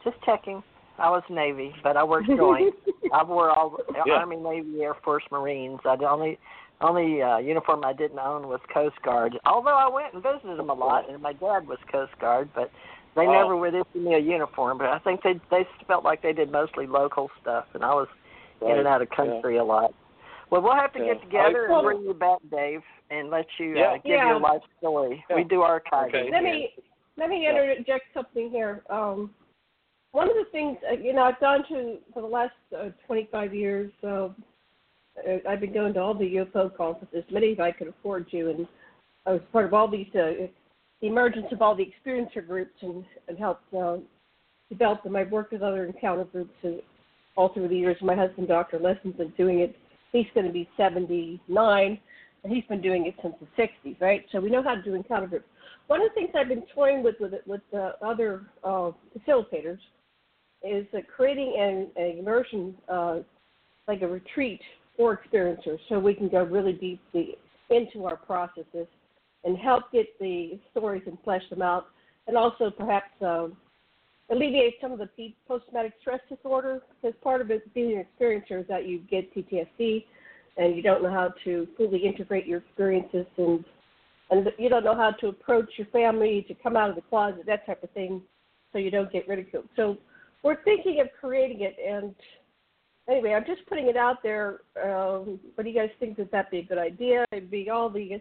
Just checking. I was Navy, but I worked joint. <laughs> I wore all yeah. Army, Navy, Air Force, Marines. I the only only uh, uniform I didn't own was Coast Guard. Although I went and visited them a lot, and my dad was Coast Guard, but they oh. never would issue me a uniform. But I think they they felt like they did mostly local stuff, and I was right. in and out of country yeah. a lot. Well, we'll have to yeah. get together I, and bring you back, Dave, and let you yeah. uh, give yeah. your life story. We do archive. Okay. Let me let me interject something here. Um, one of the things, uh, you know, I've gone to for the last uh, 25 years. Uh, I've been going to all the UFO conferences, as many as I could afford to, and I was part of all these, uh, the emergence of all the experiencer groups, and, and helped uh, develop them. I've worked with other encounter groups all through the years. My husband, Dr. Lessin's been doing it. He's going to be 79, and he's been doing it since the 60s, right? So we know how to do encounter groups. One of the things I've been toying with with with other uh, facilitators is uh, creating an, an immersion, uh, like a retreat for experiencers, so we can go really deeply into our processes and help get the stories and flesh them out, and also perhaps uh, alleviate some of the post-traumatic stress disorder. Because part of it being an experiencer is that you get PTSD, and you don't know how to fully integrate your experiences, and and you don't know how to approach your family, to come out of the closet, that type of thing, so you don't get ridiculed. So we're thinking of creating it, and anyway, I'm just putting it out there. Um, what do you guys think that that'd be a good idea? It'd be all the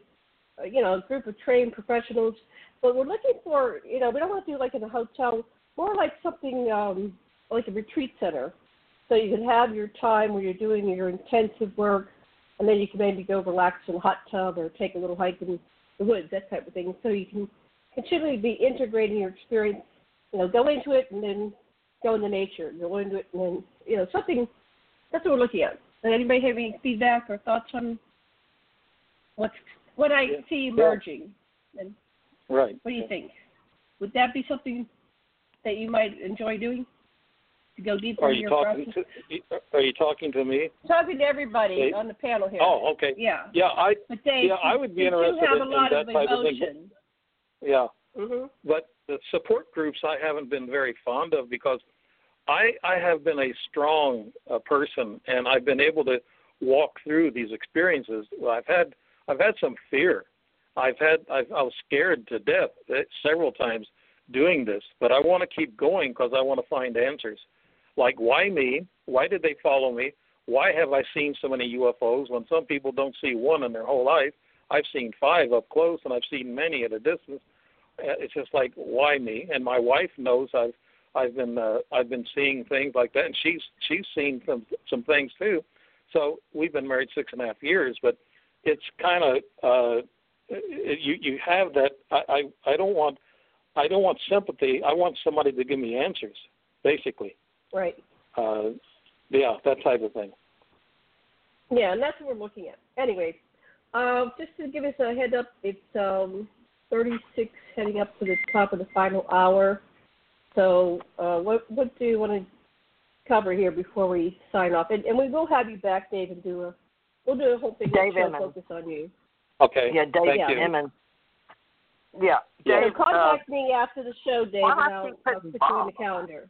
you know, a group of trained professionals, but we're looking for, you know, we don't want to do like in a hotel, more like something um, like a retreat center. So you can have your time where you're doing your intensive work, and then you can maybe go relax in a hot tub or take a little hike in the woods, that type of thing. So you can continually be integrating your experience. You know, go into it and then go into nature. Go into it and then, you know, something. That's what we're looking at. Anybody have any feedback or thoughts on what's what I Yeah. see emerging? And Right. what do you think? Would that be something that you might enjoy doing? To go deeper Are you your talking process? to? Are you talking to me? Talking to everybody Dave? on the panel here. Oh, okay. Yeah. Yeah, I But Dave, Yeah, I would be you interested do have in- a in lot that of type of thing. emotion. yeah. hmm but the support groups I haven't been very fond of because I I have been a strong uh, person and I've been able to walk through these experiences. I've had I've had some fear. I've had I've, I was scared to death uh, several times doing this, but I want to keep going because I want to find answers. Like why me? Why did they follow me? Why have I seen so many UFOs when some people don't see one in their whole life? I've seen five up close and I've seen many at a distance uh, it's just like why me and my wife knows i've i've been uh, i've been seeing things like that and she's she's seen some some things too so we've been married six and a half years but it's kind of uh you you have that i i i don't want i don't want sympathy i want somebody to give me answers basically Right. uh yeah that type of thing Yeah, and that's what we're looking at. Anyway, uh, just to give us a head up, it's um, 36 heading up to the top of the final hour. So, uh, what what do you want to cover here before we sign off? And, and we will have you back, Dave, and do a we'll do a whole big Dave show Emmons. focus on you. okay Yeah, Dave thank you Emmons. Yeah, Yeah. Dave. so uh, contact me after the show, Dave, why and I I'll, keep I'll put you in the calendar.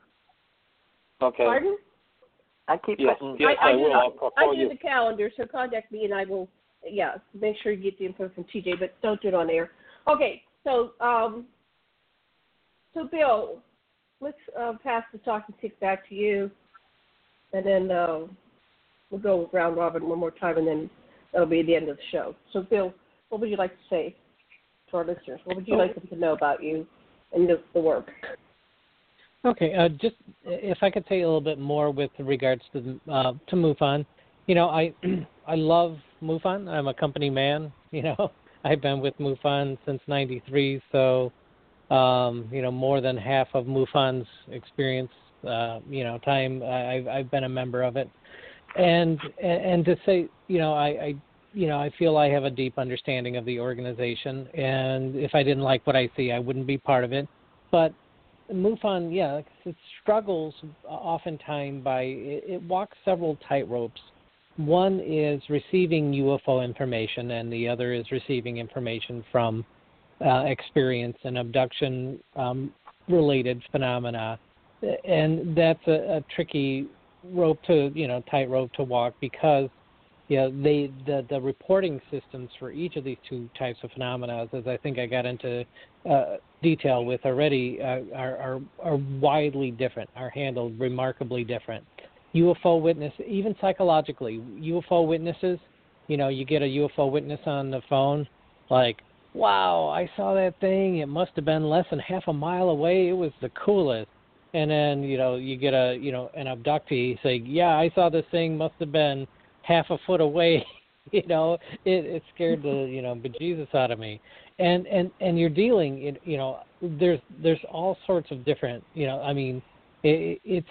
okay Pardon? I keep yes putting. yes I, i, I will do, I'll, I'll I call do you the calendar, so contact me and I will, yeah, make sure you get the info from TJ, but don't do it on air. Okay, so, um, so Bill, let's uh, pass the talking stick back to you, and then uh, we'll go round robin one more time, and then that'll be the end of the show. So, Bill, what would you like to say to our listeners? What would you like them to know about you and the, the work? Okay, uh, just if I could say a little bit more with regards to uh, to MUFON. You know, I <clears throat> I love MUFON. I'm a company man. <laughs> You know, I've been with MUFON since '93, so um, you know more than half of MUFON's experience. Uh, you know, time I've I've been a member of it, and and to say, you know, I, I you know I feel I have a deep understanding of the organization, and if I didn't like what I see, I wouldn't be part of it. But MUFON, yeah, it struggles oftentimes by it, it walks several tightropes. One is receiving UFO information, and the other is receiving information from uh, experience and abduction um, related phenomena, and that's a, a tricky rope to you know tightrope to walk because you know they the the reporting systems for each of these two types of phenomena, as I think I got into uh, detail with already, uh, are, are are widely different, are handled remarkably different. UFO witness, even psychologically, UFO witnesses, you know, you get a UFO witness on the phone, like, wow, I saw that thing. It must have been less than half a mile away. It was the coolest. And then, you know, you get a, you know, an abductee say, yeah, I saw this thing. Must have been half a foot away. <laughs> you know, it, it scared the, you know, bejesus out of me. And and and you're dealing, you know, there's there's all sorts of different, you know, I mean, it, it's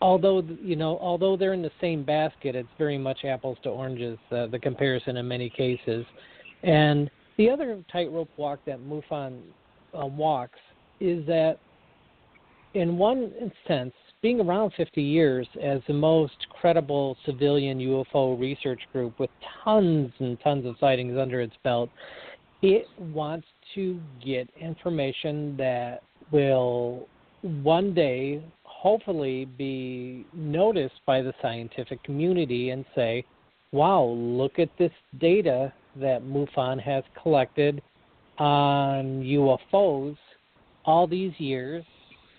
although you know although they're in the same basket it's very much apples to oranges uh, the comparison in many cases and the other tightrope walk that MUFON uh, walks is that in one sense being around 50 years as the most credible civilian UFO research group with tons and tons of sightings under its belt it wants to get information that will one day hopefully be noticed by the scientific community and say, wow, look at this data that MUFON has collected on UFOs all these years.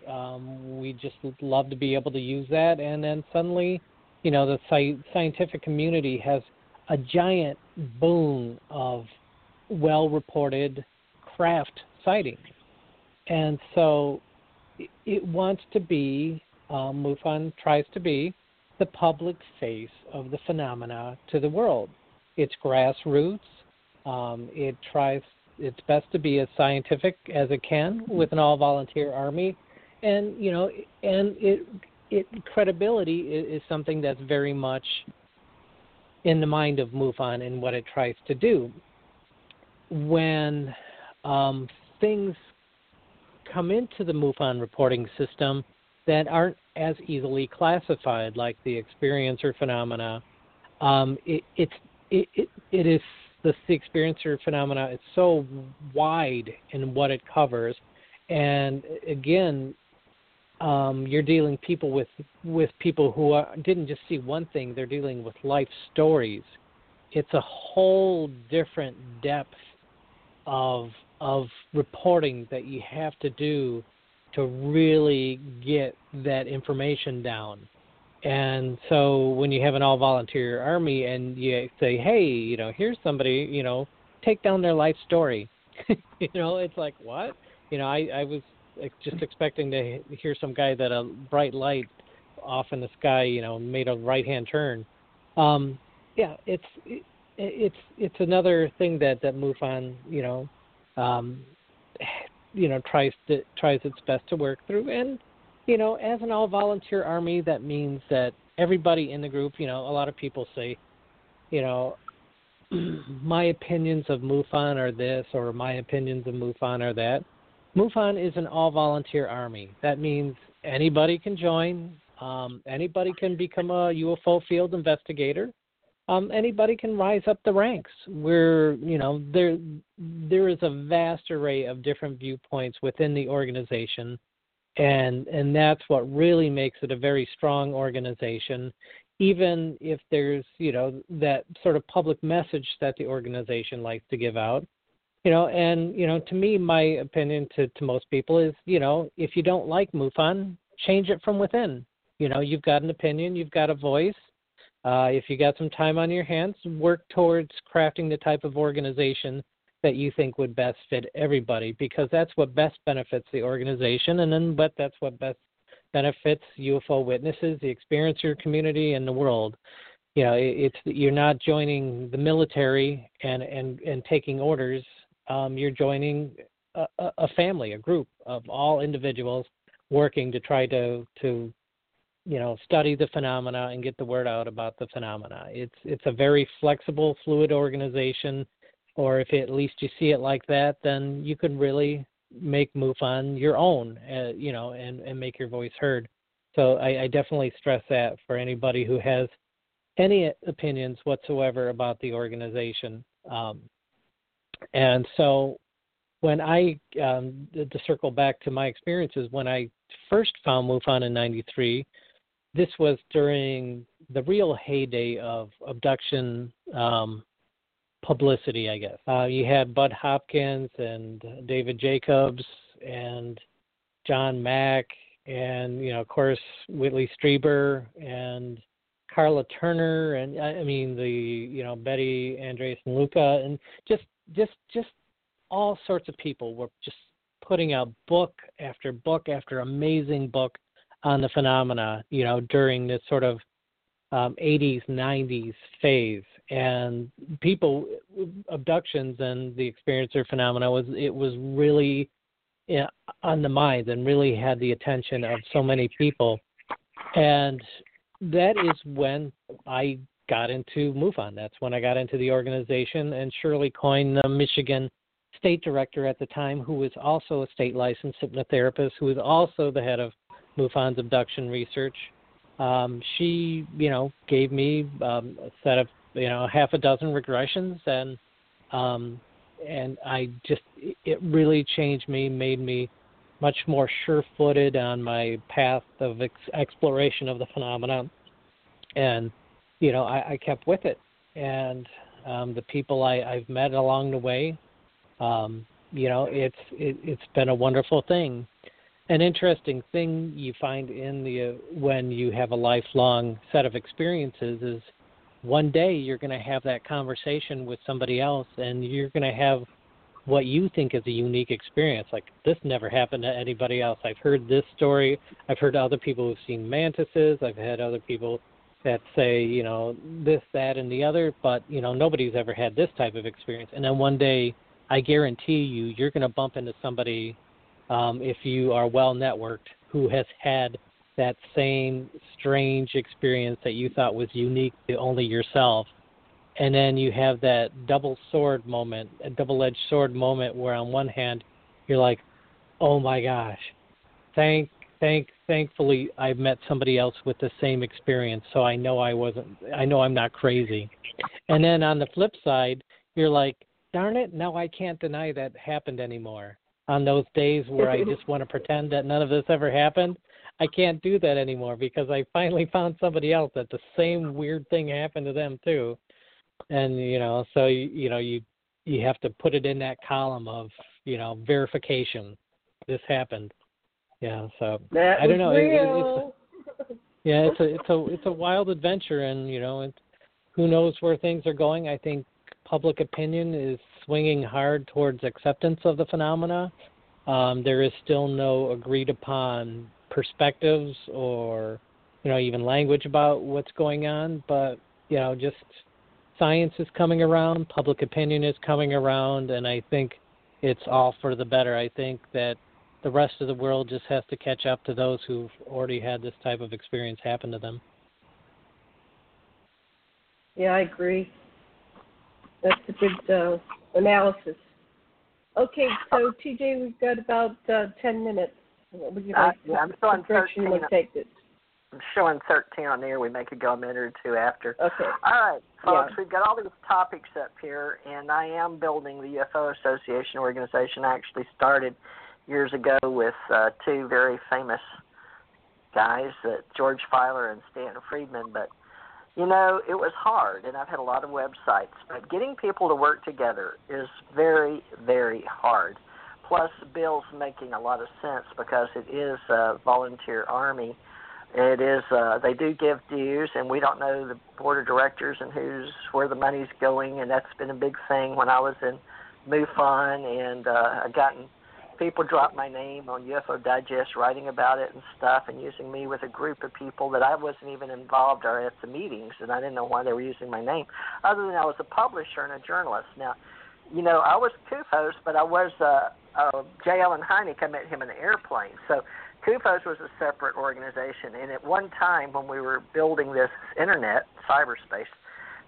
Um, we just love to be able to use that. And then suddenly, you know, the sci- scientific community has a giant boon of well reported craft sightings. And so it wants to be, um, MUFON tries to be the public face of the phenomena to the world. It's grassroots. Um, it tries its best to be as scientific as it can with an all volunteer army. And, you know, and it, it credibility is, is something that's very much in the mind of MUFON and what it tries to do. When um, things come into the MUFON reporting system that aren't as easily classified, like the experiencer phenomena, um, it, it's it, it, it is the, the experiencer phenomena. It's so wide in what it covers, and again, um, you're dealing people with with people who are, didn't just see one thing; they're dealing with life stories. It's a whole different depth of of reporting that you have to do to really get that information down. And so when you have an all volunteer army and you say, hey, you know, here's somebody, you know, take down their life story. <laughs> you know, it's like, what? You know, I, I was just expecting to hear some guy that a bright light off in the sky, you know, made a right hand turn. Um, yeah, it's it, it's it's another thing that that MUFON, you know, um, you know, tries to tries its best to work through. And you know, as an all volunteer army, that means that everybody in the group, you know, a lot of people say, you know, <clears throat> my opinions of MUFON are this, or my opinions of MUFON are that MUFON is an all volunteer army. That means anybody can join, um, anybody can become a UFO field investigator, um, anybody can rise up the ranks. We're, you know, there there is a vast array of different viewpoints within the organization, and and that's what really makes it a very strong organization. Even if there's, you know, that sort of public message that the organization likes to give out, you know and you know to me my opinion to to most people is you know if you don't like MUFON change it from within. You know you've got an opinion you've got a voice. Uh, if you got some time on your hands work towards crafting the type of organization that you think would best fit everybody because that's what best benefits the organization and then but that's what best benefits UFO witnesses the experiencer community and the world. You know it's you're not joining the military and and and taking orders um, you're joining a, a family, a group of all individuals working to try to to you know study the phenomena and get the word out about the phenomena. It's it's a very flexible, fluid organization. Or if at least you see it like that, then you can really make MUFON your own, uh, you know, and and make your voice heard. So I, I definitely stress that for anybody who has any opinions whatsoever about the organization. Um, and so when I, um, to circle back to my experiences, when I first found MUFON in 93, this was during the real heyday of abduction um, publicity, I guess. Uh, you had Bud Hopkins and David Jacobs and John Mack and, you know, of course, Whitley Strieber and Karla Turner and I mean the you know Betty Andreasson Luca and just just just all sorts of people were just putting out book after book after amazing book on the phenomena, you know, during this sort of um, 80s, 90s phase. And people, abductions and the experiencer phenomena was, it was really you know, on the mind and really had the attention of so many people. And that is when I got into MUFON. That's when I got into the organization. And Shirley Coyne, the Michigan state director at the time, who was also a state licensed hypnotherapist, who was also the head of MUFON's abduction research, um, she, you know, gave me um, a set of, you know, half a dozen regressions, and um, and I just, it really changed me, made me much more sure-footed on my path of ex- exploration of the phenomenon, and you know, I, I kept with it, and um, the people I, I've met along the way, um, you know, it's it, it's been a wonderful thing. An interesting thing you find in the uh, when you have a lifelong set of experiences is one day you're going to have that conversation with somebody else and you're going to have what you think is a unique experience. Like this never happened to anybody else. I've heard this story. I've heard other people who've seen mantises. I've had other people that say you know this that and the other but you know nobody's ever had this type of experience and then one day i guarantee you you're going to bump into somebody um, if you are well networked who has had that same strange experience that you thought was unique to only yourself. And then you have that double sword moment, a double edged sword moment where on one hand you're like, Oh my gosh, thank thank thankfully I've met somebody else with the same experience so I know I wasn't I know I'm not crazy. And then on the flip side, you're like, darn it, now I can't deny that happened anymore. On those days where I <laughs> just want to pretend that none of this ever happened, I can't do that anymore because I finally <laughs> found somebody else that the same weird thing happened to them too. And you know, so you, you know, you you have to put it in that column of, you know, verification. This happened. Yeah, so that I don't know. Real. It, it's, yeah, it's a it's a it's a wild adventure and, you know, it, who knows where things are going. I think public opinion is swinging hard towards acceptance of the phenomena. Um, there is still no agreed upon perspectives or you know even language about what's going on but you know just science is coming around public opinion is coming around and i think it's all for the better i think that the rest of the world just has to catch up to those who've already had this type of experience happen to them yeah i agree that's a good uh, analysis okay so tj we've got about uh, 10 minutes what would you like? Uh, I'm showing thirteen. You take this. I'm showing 13 on there. We make it go a minute or two after. Okay. All right, folks. Yeah. We've got all these topics up here, and I am building the UFO Association organization. I actually started years ago with uh, two very famous guys, uh, George Filer and Stanton Friedman. But you know, it was hard, and I've had a lot of websites. But getting people to work together is very, very hard. Plus, Bill's making a lot of sense because it is a volunteer army. It is uh, they do give dues, and we don't know the board of directors and who's where the money's going, and that's been a big thing when I was in MUFON, and uh, I gotten people drop my name on UFO Digest, writing about it and stuff, and using me with a group of people that I wasn't even involved or at the meetings, and I didn't know why they were using my name, other than I was a publisher and a journalist. Now, you know, I was CUFOS, but I was uh, uh, J. Allen Hynek, I met him in an airplane. So CUFOS was a separate organization, and at one time when we were building this internet, cyberspace,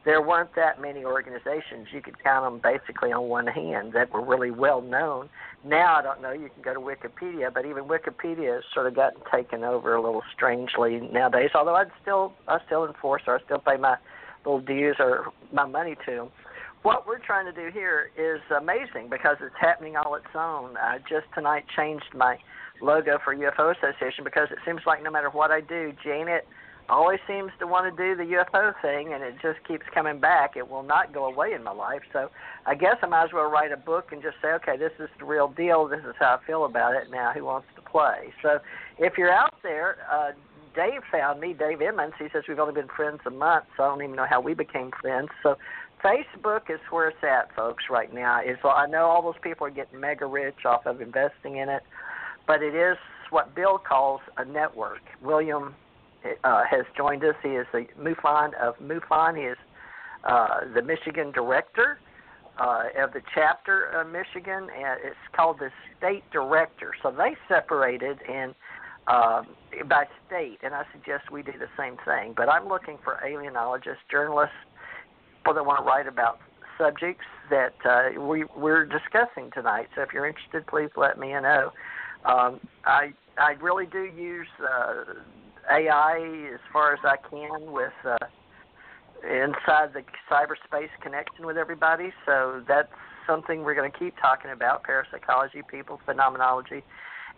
there weren't that many organizations. You could count them basically on one hand that were really well known. Now I don't know. You can go to Wikipedia, but even Wikipedia has sort of gotten taken over a little strangely nowadays. Although I'd still, I still enforce, or I still pay my little dues or my money to them what we're trying to do here is amazing because it's happening all its own. I just tonight changed my logo for UFO Association because it seems like no matter what I do, Janet always seems to want to do the UFO thing, and it just keeps coming back. It will not go away in my life. So I guess I might as well write a book and just say, okay, this is the real deal. This is how I feel about it. Now, who wants to play? So if you're out there, uh, Dave found me, Dave Emmons. He says we've only been friends a month, so I don't even know how we became friends. So Facebook is where it's at, folks, right now. Is I know all those people are getting mega rich off of investing in it, but it is what Bill calls a network. William uh, has joined us. He is the MUFON of MUFON. He is uh, the Michigan director uh, of the chapter of Michigan, and it's called the state director. So they separated and uh, by state, and I suggest we do the same thing. But I'm looking for alienologists, journalists, people that want to write about subjects that uh, we, we're discussing tonight. So if you're interested, please let me know. Um, I I really do use uh, AI as far as I can with uh, inside the cyberspace connection with everybody. So that's something we're going to keep talking about: parapsychology, people phenomenology,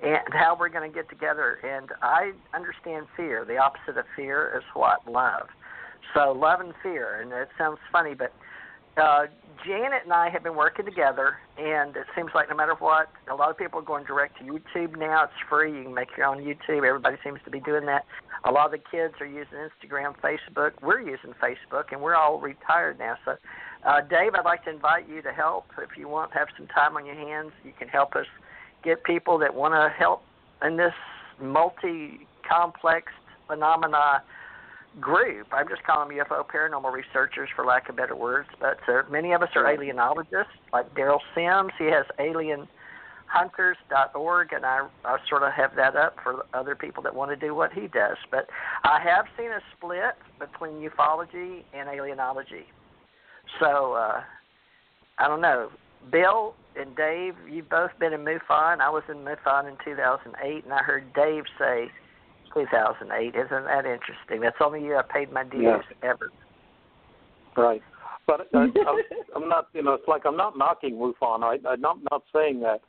and how we're going to get together. And I understand fear. The opposite of fear is what love. So love and fear, and it sounds funny, but uh, Janet and I have been working together, and it seems like no matter what, a lot of people are going direct to YouTube now. It's free. You can make your own YouTube. Everybody seems to be doing that. A lot of the kids are using Instagram, Facebook. We're using Facebook, and we're all retired now. So, uh, Dave, I'd like to invite you to help. If you want, have some time on your hands. You can help us get people that want to help in this multi-complex phenomena group. I'm just calling them UFO paranormal researchers for lack of better words, but uh, many of us are alienologists, like Derrel Sims. He has alienhunters.org, and I, I sort of have that up for other people that want to do what he does. But I have seen a split between ufology and alienology. So uh, I don't know. Bill and Dave, you've both been in MUFON. I was in MUFON in 2008, and I heard Dave say 2008. Isn't that interesting? That's the only year I paid my dues yeah. ever. Right. But uh, I, <laughs> I'm not, you know, it's like I'm not knocking MUFON. I, I'm not, not saying that.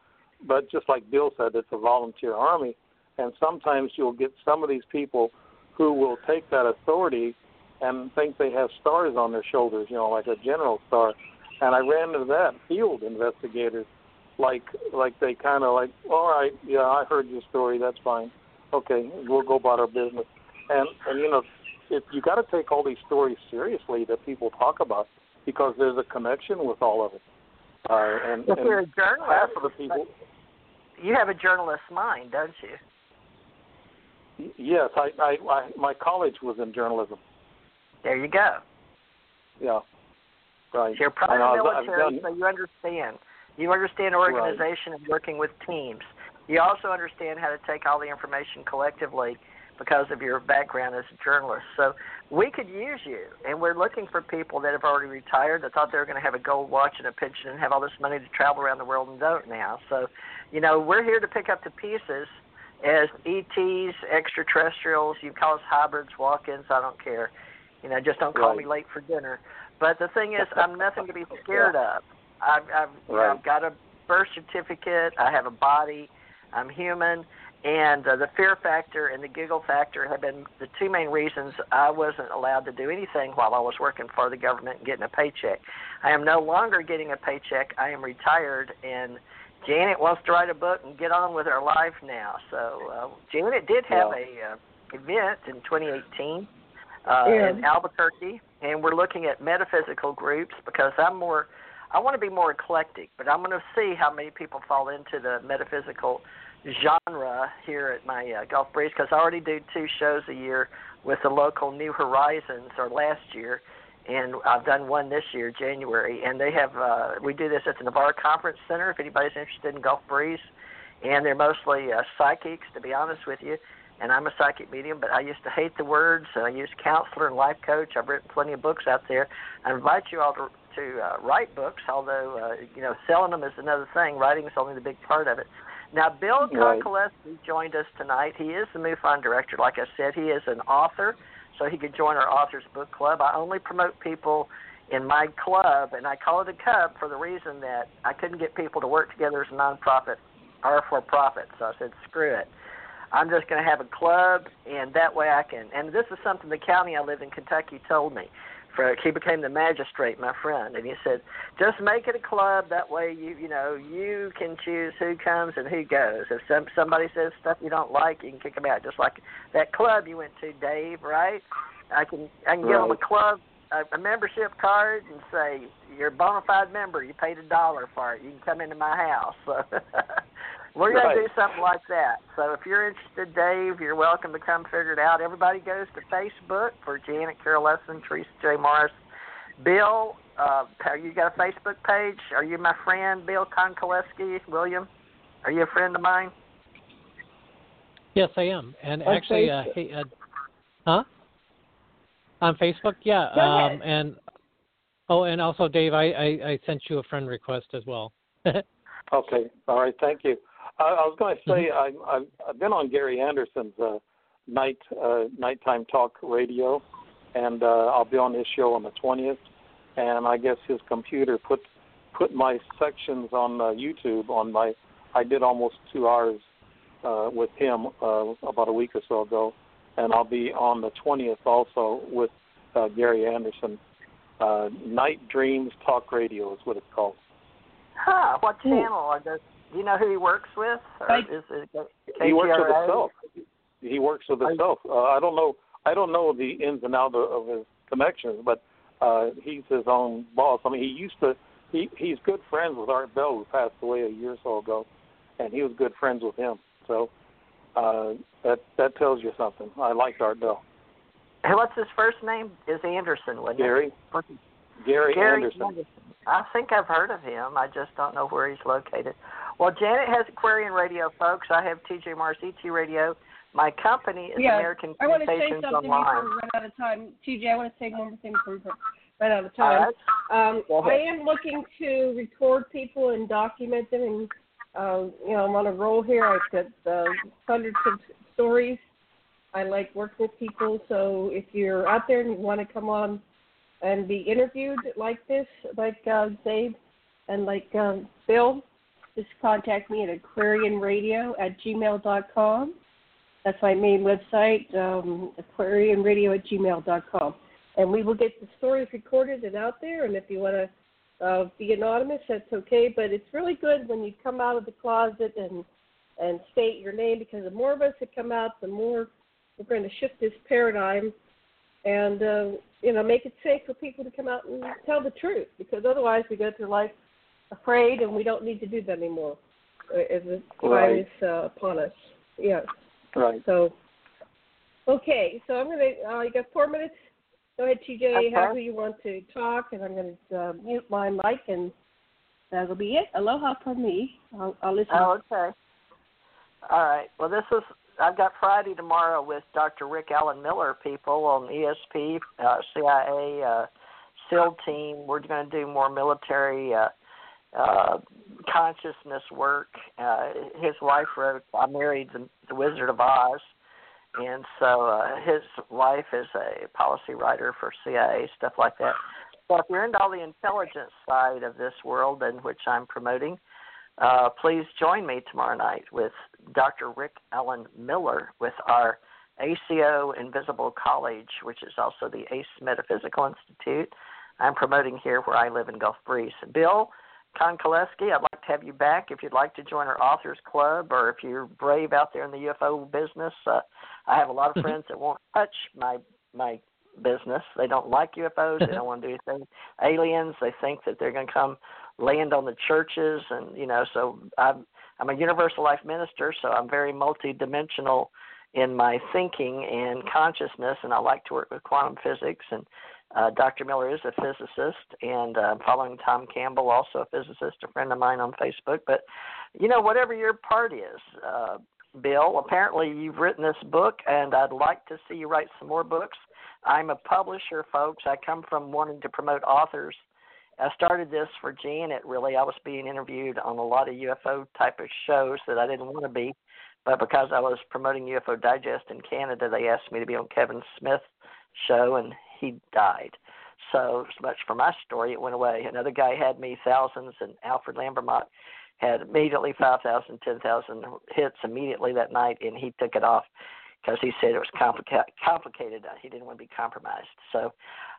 But just like Bill said, it's a volunteer army. And sometimes you'll get some of these people who will take that authority and think they have stars on their shoulders, you know, like a general star. And I ran into that field investigators, like like they kind of like, all right, yeah, I heard your story, that's fine okay, we'll go about our business. And and you know, if you got to take all these stories seriously that people talk about because there's a connection with all of it. Uh, and, if and you're a journalist, half of the people. You have a journalist's mind, don't you? Yes, I, I, I my college was in journalism. There you go. Yeah. Right. You're part of the military, done, so you understand. You understand organization right. and working with teams. You also understand how to take all the information collectively because of your background as a journalist. So we could use you, and we're looking for people that have already retired that thought they were going to have a gold watch and a pension and have all this money to travel around the world and don't now. So, you know, we're here to pick up the pieces as ETs, extraterrestrials. You call us hybrids, walk-ins. I don't care. You know, just don't call right. me late for dinner. But the thing is, I'm nothing to be <laughs> scared yeah. of. I've, I've, right. I've got a birth certificate. I have a body. I'm human, and uh, the fear factor and the giggle factor have been the two main reasons I wasn't allowed to do anything while I was working for the government and getting a paycheck. I am no longer getting a paycheck. I am retired, and Janet wants to write a book and get on with her life now. So uh, Janet did have yeah. a uh, event in 2018 uh, yeah. in Albuquerque, and we're looking at metaphysical groups because I'm more. I want to be more eclectic, but I'm going to see how many people fall into the metaphysical genre here at my uh, Gulf Breeze because I already do two shows a year with the local New Horizons, or last year, and I've done one this year, January. And they have uh, we do this at the Navarre Conference Center if anybody's interested in Gulf Breeze, and they're mostly uh, psychics, to be honest with you. And I'm a psychic medium, but I used to hate the words. I use counselor and life coach. I've written plenty of books out there. I invite you all to to uh, write books, although uh, you know selling them is another thing. Writing is only the big part of it. Now, Bill right. Joined us tonight. He is the MUFON director. Like I said, he is an author, so he could join our Authors Book Club. I only promote people in my club, and I call it a club for the reason that I couldn't get people to work together as a nonprofit or for profit. So I said, screw it. I'm just going to have a club, and that way I can. And this is something the county I live in, Kentucky, told me for he became the magistrate, my friend, and he said, just make it a club. That way, you you know you can choose who comes and who goes. If some somebody says stuff you don't like, you can kick them out. Just like that club you went to, Dave. Right? I can I can give them a club a, a membership card and say you're a bona fide member. You paid a dollar for it. You can come into my house. So <laughs> We're going right. to do something like that. So if you're interested, Dave, you're welcome to come figure it out. Everybody goes to Facebook for Janet Carol Lessin, Theresa J. Morris. Bill, uh, you got a Facebook page? Are you my friend, Bill Konkolesky, William? Are you a friend of mine? Yes, I am. And On actually, uh, hey, uh, huh? On Facebook, yeah. Go um, and oh, and also, Dave, I, I, I sent you a friend request as well. <laughs> Okay. All right. Thank you. I, I was going to say Mm-hmm. I, I've, I've been on Gary Anderson's uh, night uh, nighttime talk radio, and uh, I'll be on his show on the twentieth. And I guess his computer put put my sections on uh, YouTube on my. I did almost two hours uh, with him uh, about a week or so ago, and I'll be on the twentieth also with uh, Gary Anderson Uh, Night Dreams Talk Radio is what it's called. Huh? What channel? Or does, do you know who he works with? Or I- is it He works with himself. He works with I- himself. Uh, I don't know. I don't know the ins and outs of, of his connections, but uh, he's his own boss. I mean, he used to. He he's good friends with Art Bell, who passed away a year or so ago, and he was good friends with him. So uh, that that tells you something. I liked Art Bell. Hey, What's his first name? Is Anderson, wasn't Gary it? Gary, Gary Anderson. I think I've heard of him. I just don't know where he's located. Well, Janet has Aquarian Radio, folks. I have TJ Mars ET Radio. My company is Yeah, American I want to say something before we run out of time. TJ, I want to say one more thing before we run out of time. right. Um. I am looking to record people and document them, and uh, you know I'm on a roll here. I've got uh, hundreds of stories. I like working with people, so if you're out there and you want to come on and be interviewed like this, like uh, Dave and like um, Bill, just contact me at aquarianradio at gmail.com. That's my main website, um, aquarianradio at gmail.com and we will get the stories recorded and out there. And if you want to uh, be anonymous, that's okay. But it's really good when you come out of the closet and and state your name because the more of us that come out, the more we're going to shift this paradigm and uh, you know make it safe for people to come out and tell the truth. Because otherwise, we go through life afraid, and we don't need to do that anymore uh, as the time Right. is uh, upon us. Yeah. Right. So, okay, so I'm gonna. Uh, you got four minutes. Go ahead, TJ. However you want to talk, and I'm gonna uh, mute my mic, and that'll be it. Aloha from me. I'll, I'll listen. Oh, okay. All right. Well, this is I've got Friday tomorrow with Dr. Rick Allen Miller people on ESP, uh, CIA, uh, SEAL team. We're going to do more military uh, uh, consciousness work. Uh, his wife wrote "I Married the, the Wizard of Oz," and so uh, his wife is a policy writer for CIA, stuff like that. So if you're into all the intelligence side of this world, in which I'm promoting, uh, please join me tomorrow night with Dr. Rick Allen Miller with our ACO Invisible College, which is also the ACE Metaphysical Institute. I'm promoting here where I live in Gulf Breeze. Bill Konkolesky, I'd like to have you back if you'd like to join our Authors Club or if you're brave out there in the UFO business. Uh, I have a lot of friends that won't touch my my business. They don't like UFOs. They don't want to do anything. Aliens. They think that they're going to come land on the churches, and you know. So I'm I'm a universal life minister, so I'm very multidimensional in my thinking and consciousness, and I like to work with quantum physics. And uh, Dr. Miller is a physicist, and uh, I'm following Tom Campbell, also a physicist, a friend of mine on Facebook. But you know, whatever your part is. Uh, Bill, apparently you've written this book, and I'd like to see you write some more books. I'm a publisher, folks. I come from wanting to promote authors. I started this for Janet, really. I was being interviewed on a lot of UFO type of shows that I didn't want to be, but because I was promoting UFO Digest in Canada, they asked me to be on Kevin Smith's show, and he died. So, much for my story, it went away. Another guy had me thousands, and Alfred Lambremont had immediately 5,000, 10,000 hits immediately that night, and he took it off because he said it was complica- complicated. He didn't want to be compromised. So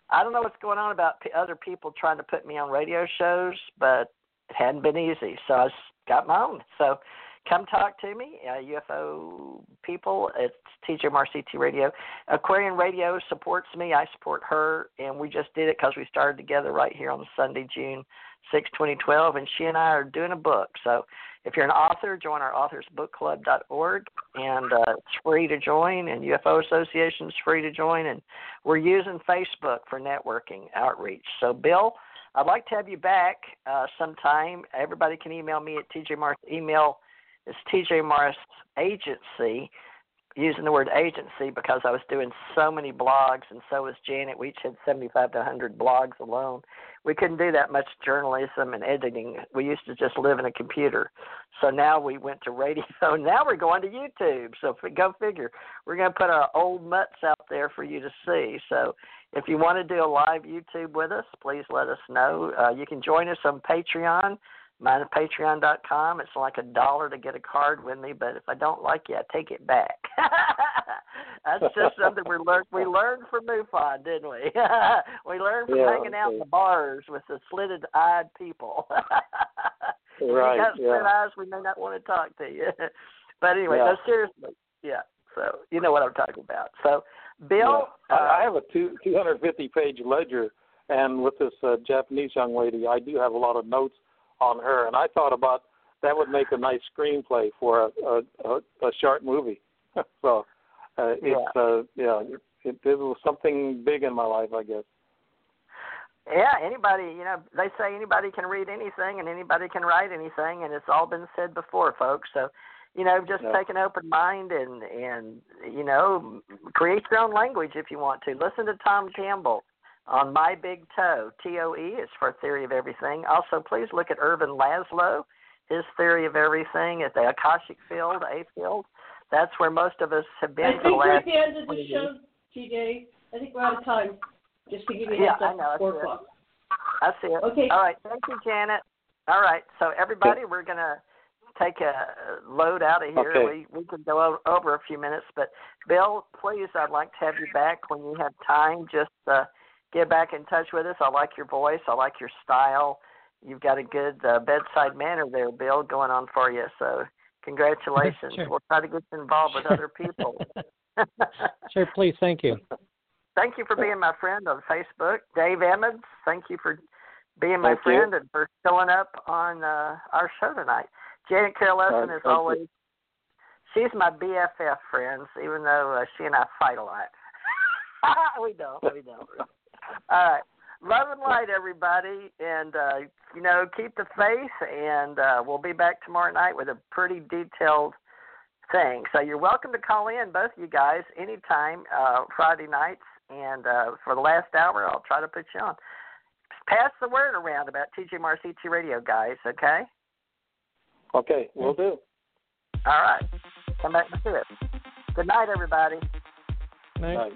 I don't know what's going on about p- other people trying to put me on radio shows, but it hadn't been easy. So I got my own. So come talk to me, uh, UFO people. It's TJ Marcy T Radio. Aquarian Radio supports me. I support her, and we just did it because we started together right here on Sunday, June 6, 2012, and she and I are doing a book. So if you're an author, join our authorsbookclub.org, and uh, it's free to join, and UFO Association is free to join, and we're using Facebook for networking outreach. So, Bill, I'd like to have you back uh, sometime. Everybody can email me at TJ. Email is TJ Agency, using the word agency because I was doing so many blogs, and so was Janet. We each had 75 to 100 blogs alone. We couldn't do that much journalism and editing. We used to just live in a computer. So now we went to radio. <laughs> Now we're going to YouTube. So go figure. We're going to put our old mutts out there for you to see. So if you want to do a live YouTube with us, please let us know. Uh, you can join us on Patreon. Mine patreon.com. It's like a dollar to get a card with me, but if I don't like you, I take it back. <laughs> That's just something we learned. We learned from MUFON, didn't we? <laughs> we learned from Yeah, hanging out in the bars with the slitted-eyed people. <laughs> Right, you got yeah. slit eyes, we may not want to talk to you. but anyway, Yeah. no, seriously, yeah. So you know what I'm talking about. So, Bill, Yeah. uh, I I have a two, 250 page ledger, and with this uh, Japanese young lady, I do have a lot of notes on her, and I thought about that would make a nice screenplay for a a, a, a short movie. <laughs> so uh, it's uh, yeah, it, it was something big in my life, I guess. Yeah, anybody, you know, they say anybody can read anything and anybody can write anything, and it's all been said before, folks. So, you know, just Yeah. take an open mind and and you know, create your own language if you want to. Listen to Tom Campbell on My Big Toe. T O E is for Theory of Everything. Also, please look at Ervin Laszlo, his Theory of Everything at the Akashic Field, A Field. That's where most of us have been I for the think we're at the end of the show, TJ. I think we're out of time. Just to give you a Yeah, heads I up, know, four o'clock. I see it. Okay. All right. Thank you, Janet. All right. So everybody, we're gonna take a load out of here. Okay. We we can go over a few minutes, but Bill, please, I'd like to have you back when you have time. Just uh, get back in touch with us. I like your voice. I like your style. You've got a good uh, bedside manner there, Bill, going on for you. So congratulations. Sure. We'll try to get you involved with other people. <laughs> sure, please, thank you. thank you for being my friend on Facebook. Dave Emmons, thank you for being my Thank you. friend and for showing up on uh, our show tonight. Janet Carol Lessin, thank as you. always, she's my BFF, friends, even though uh, she and I fight a lot. <laughs> we don't. We don't. <laughs> All right. Love and light, everybody. And, uh, you know, keep the faith, and uh, we'll be back tomorrow night with a pretty detailed thing. So you're welcome to call in, both of you guys, anytime, uh, Friday nights. And uh, for the last hour, I'll try to put you on. Pass the word around about TJ Marcici Radio, guys, okay? Okay, we'll do. All right. Come back and see it. Good night, everybody. Night. Right.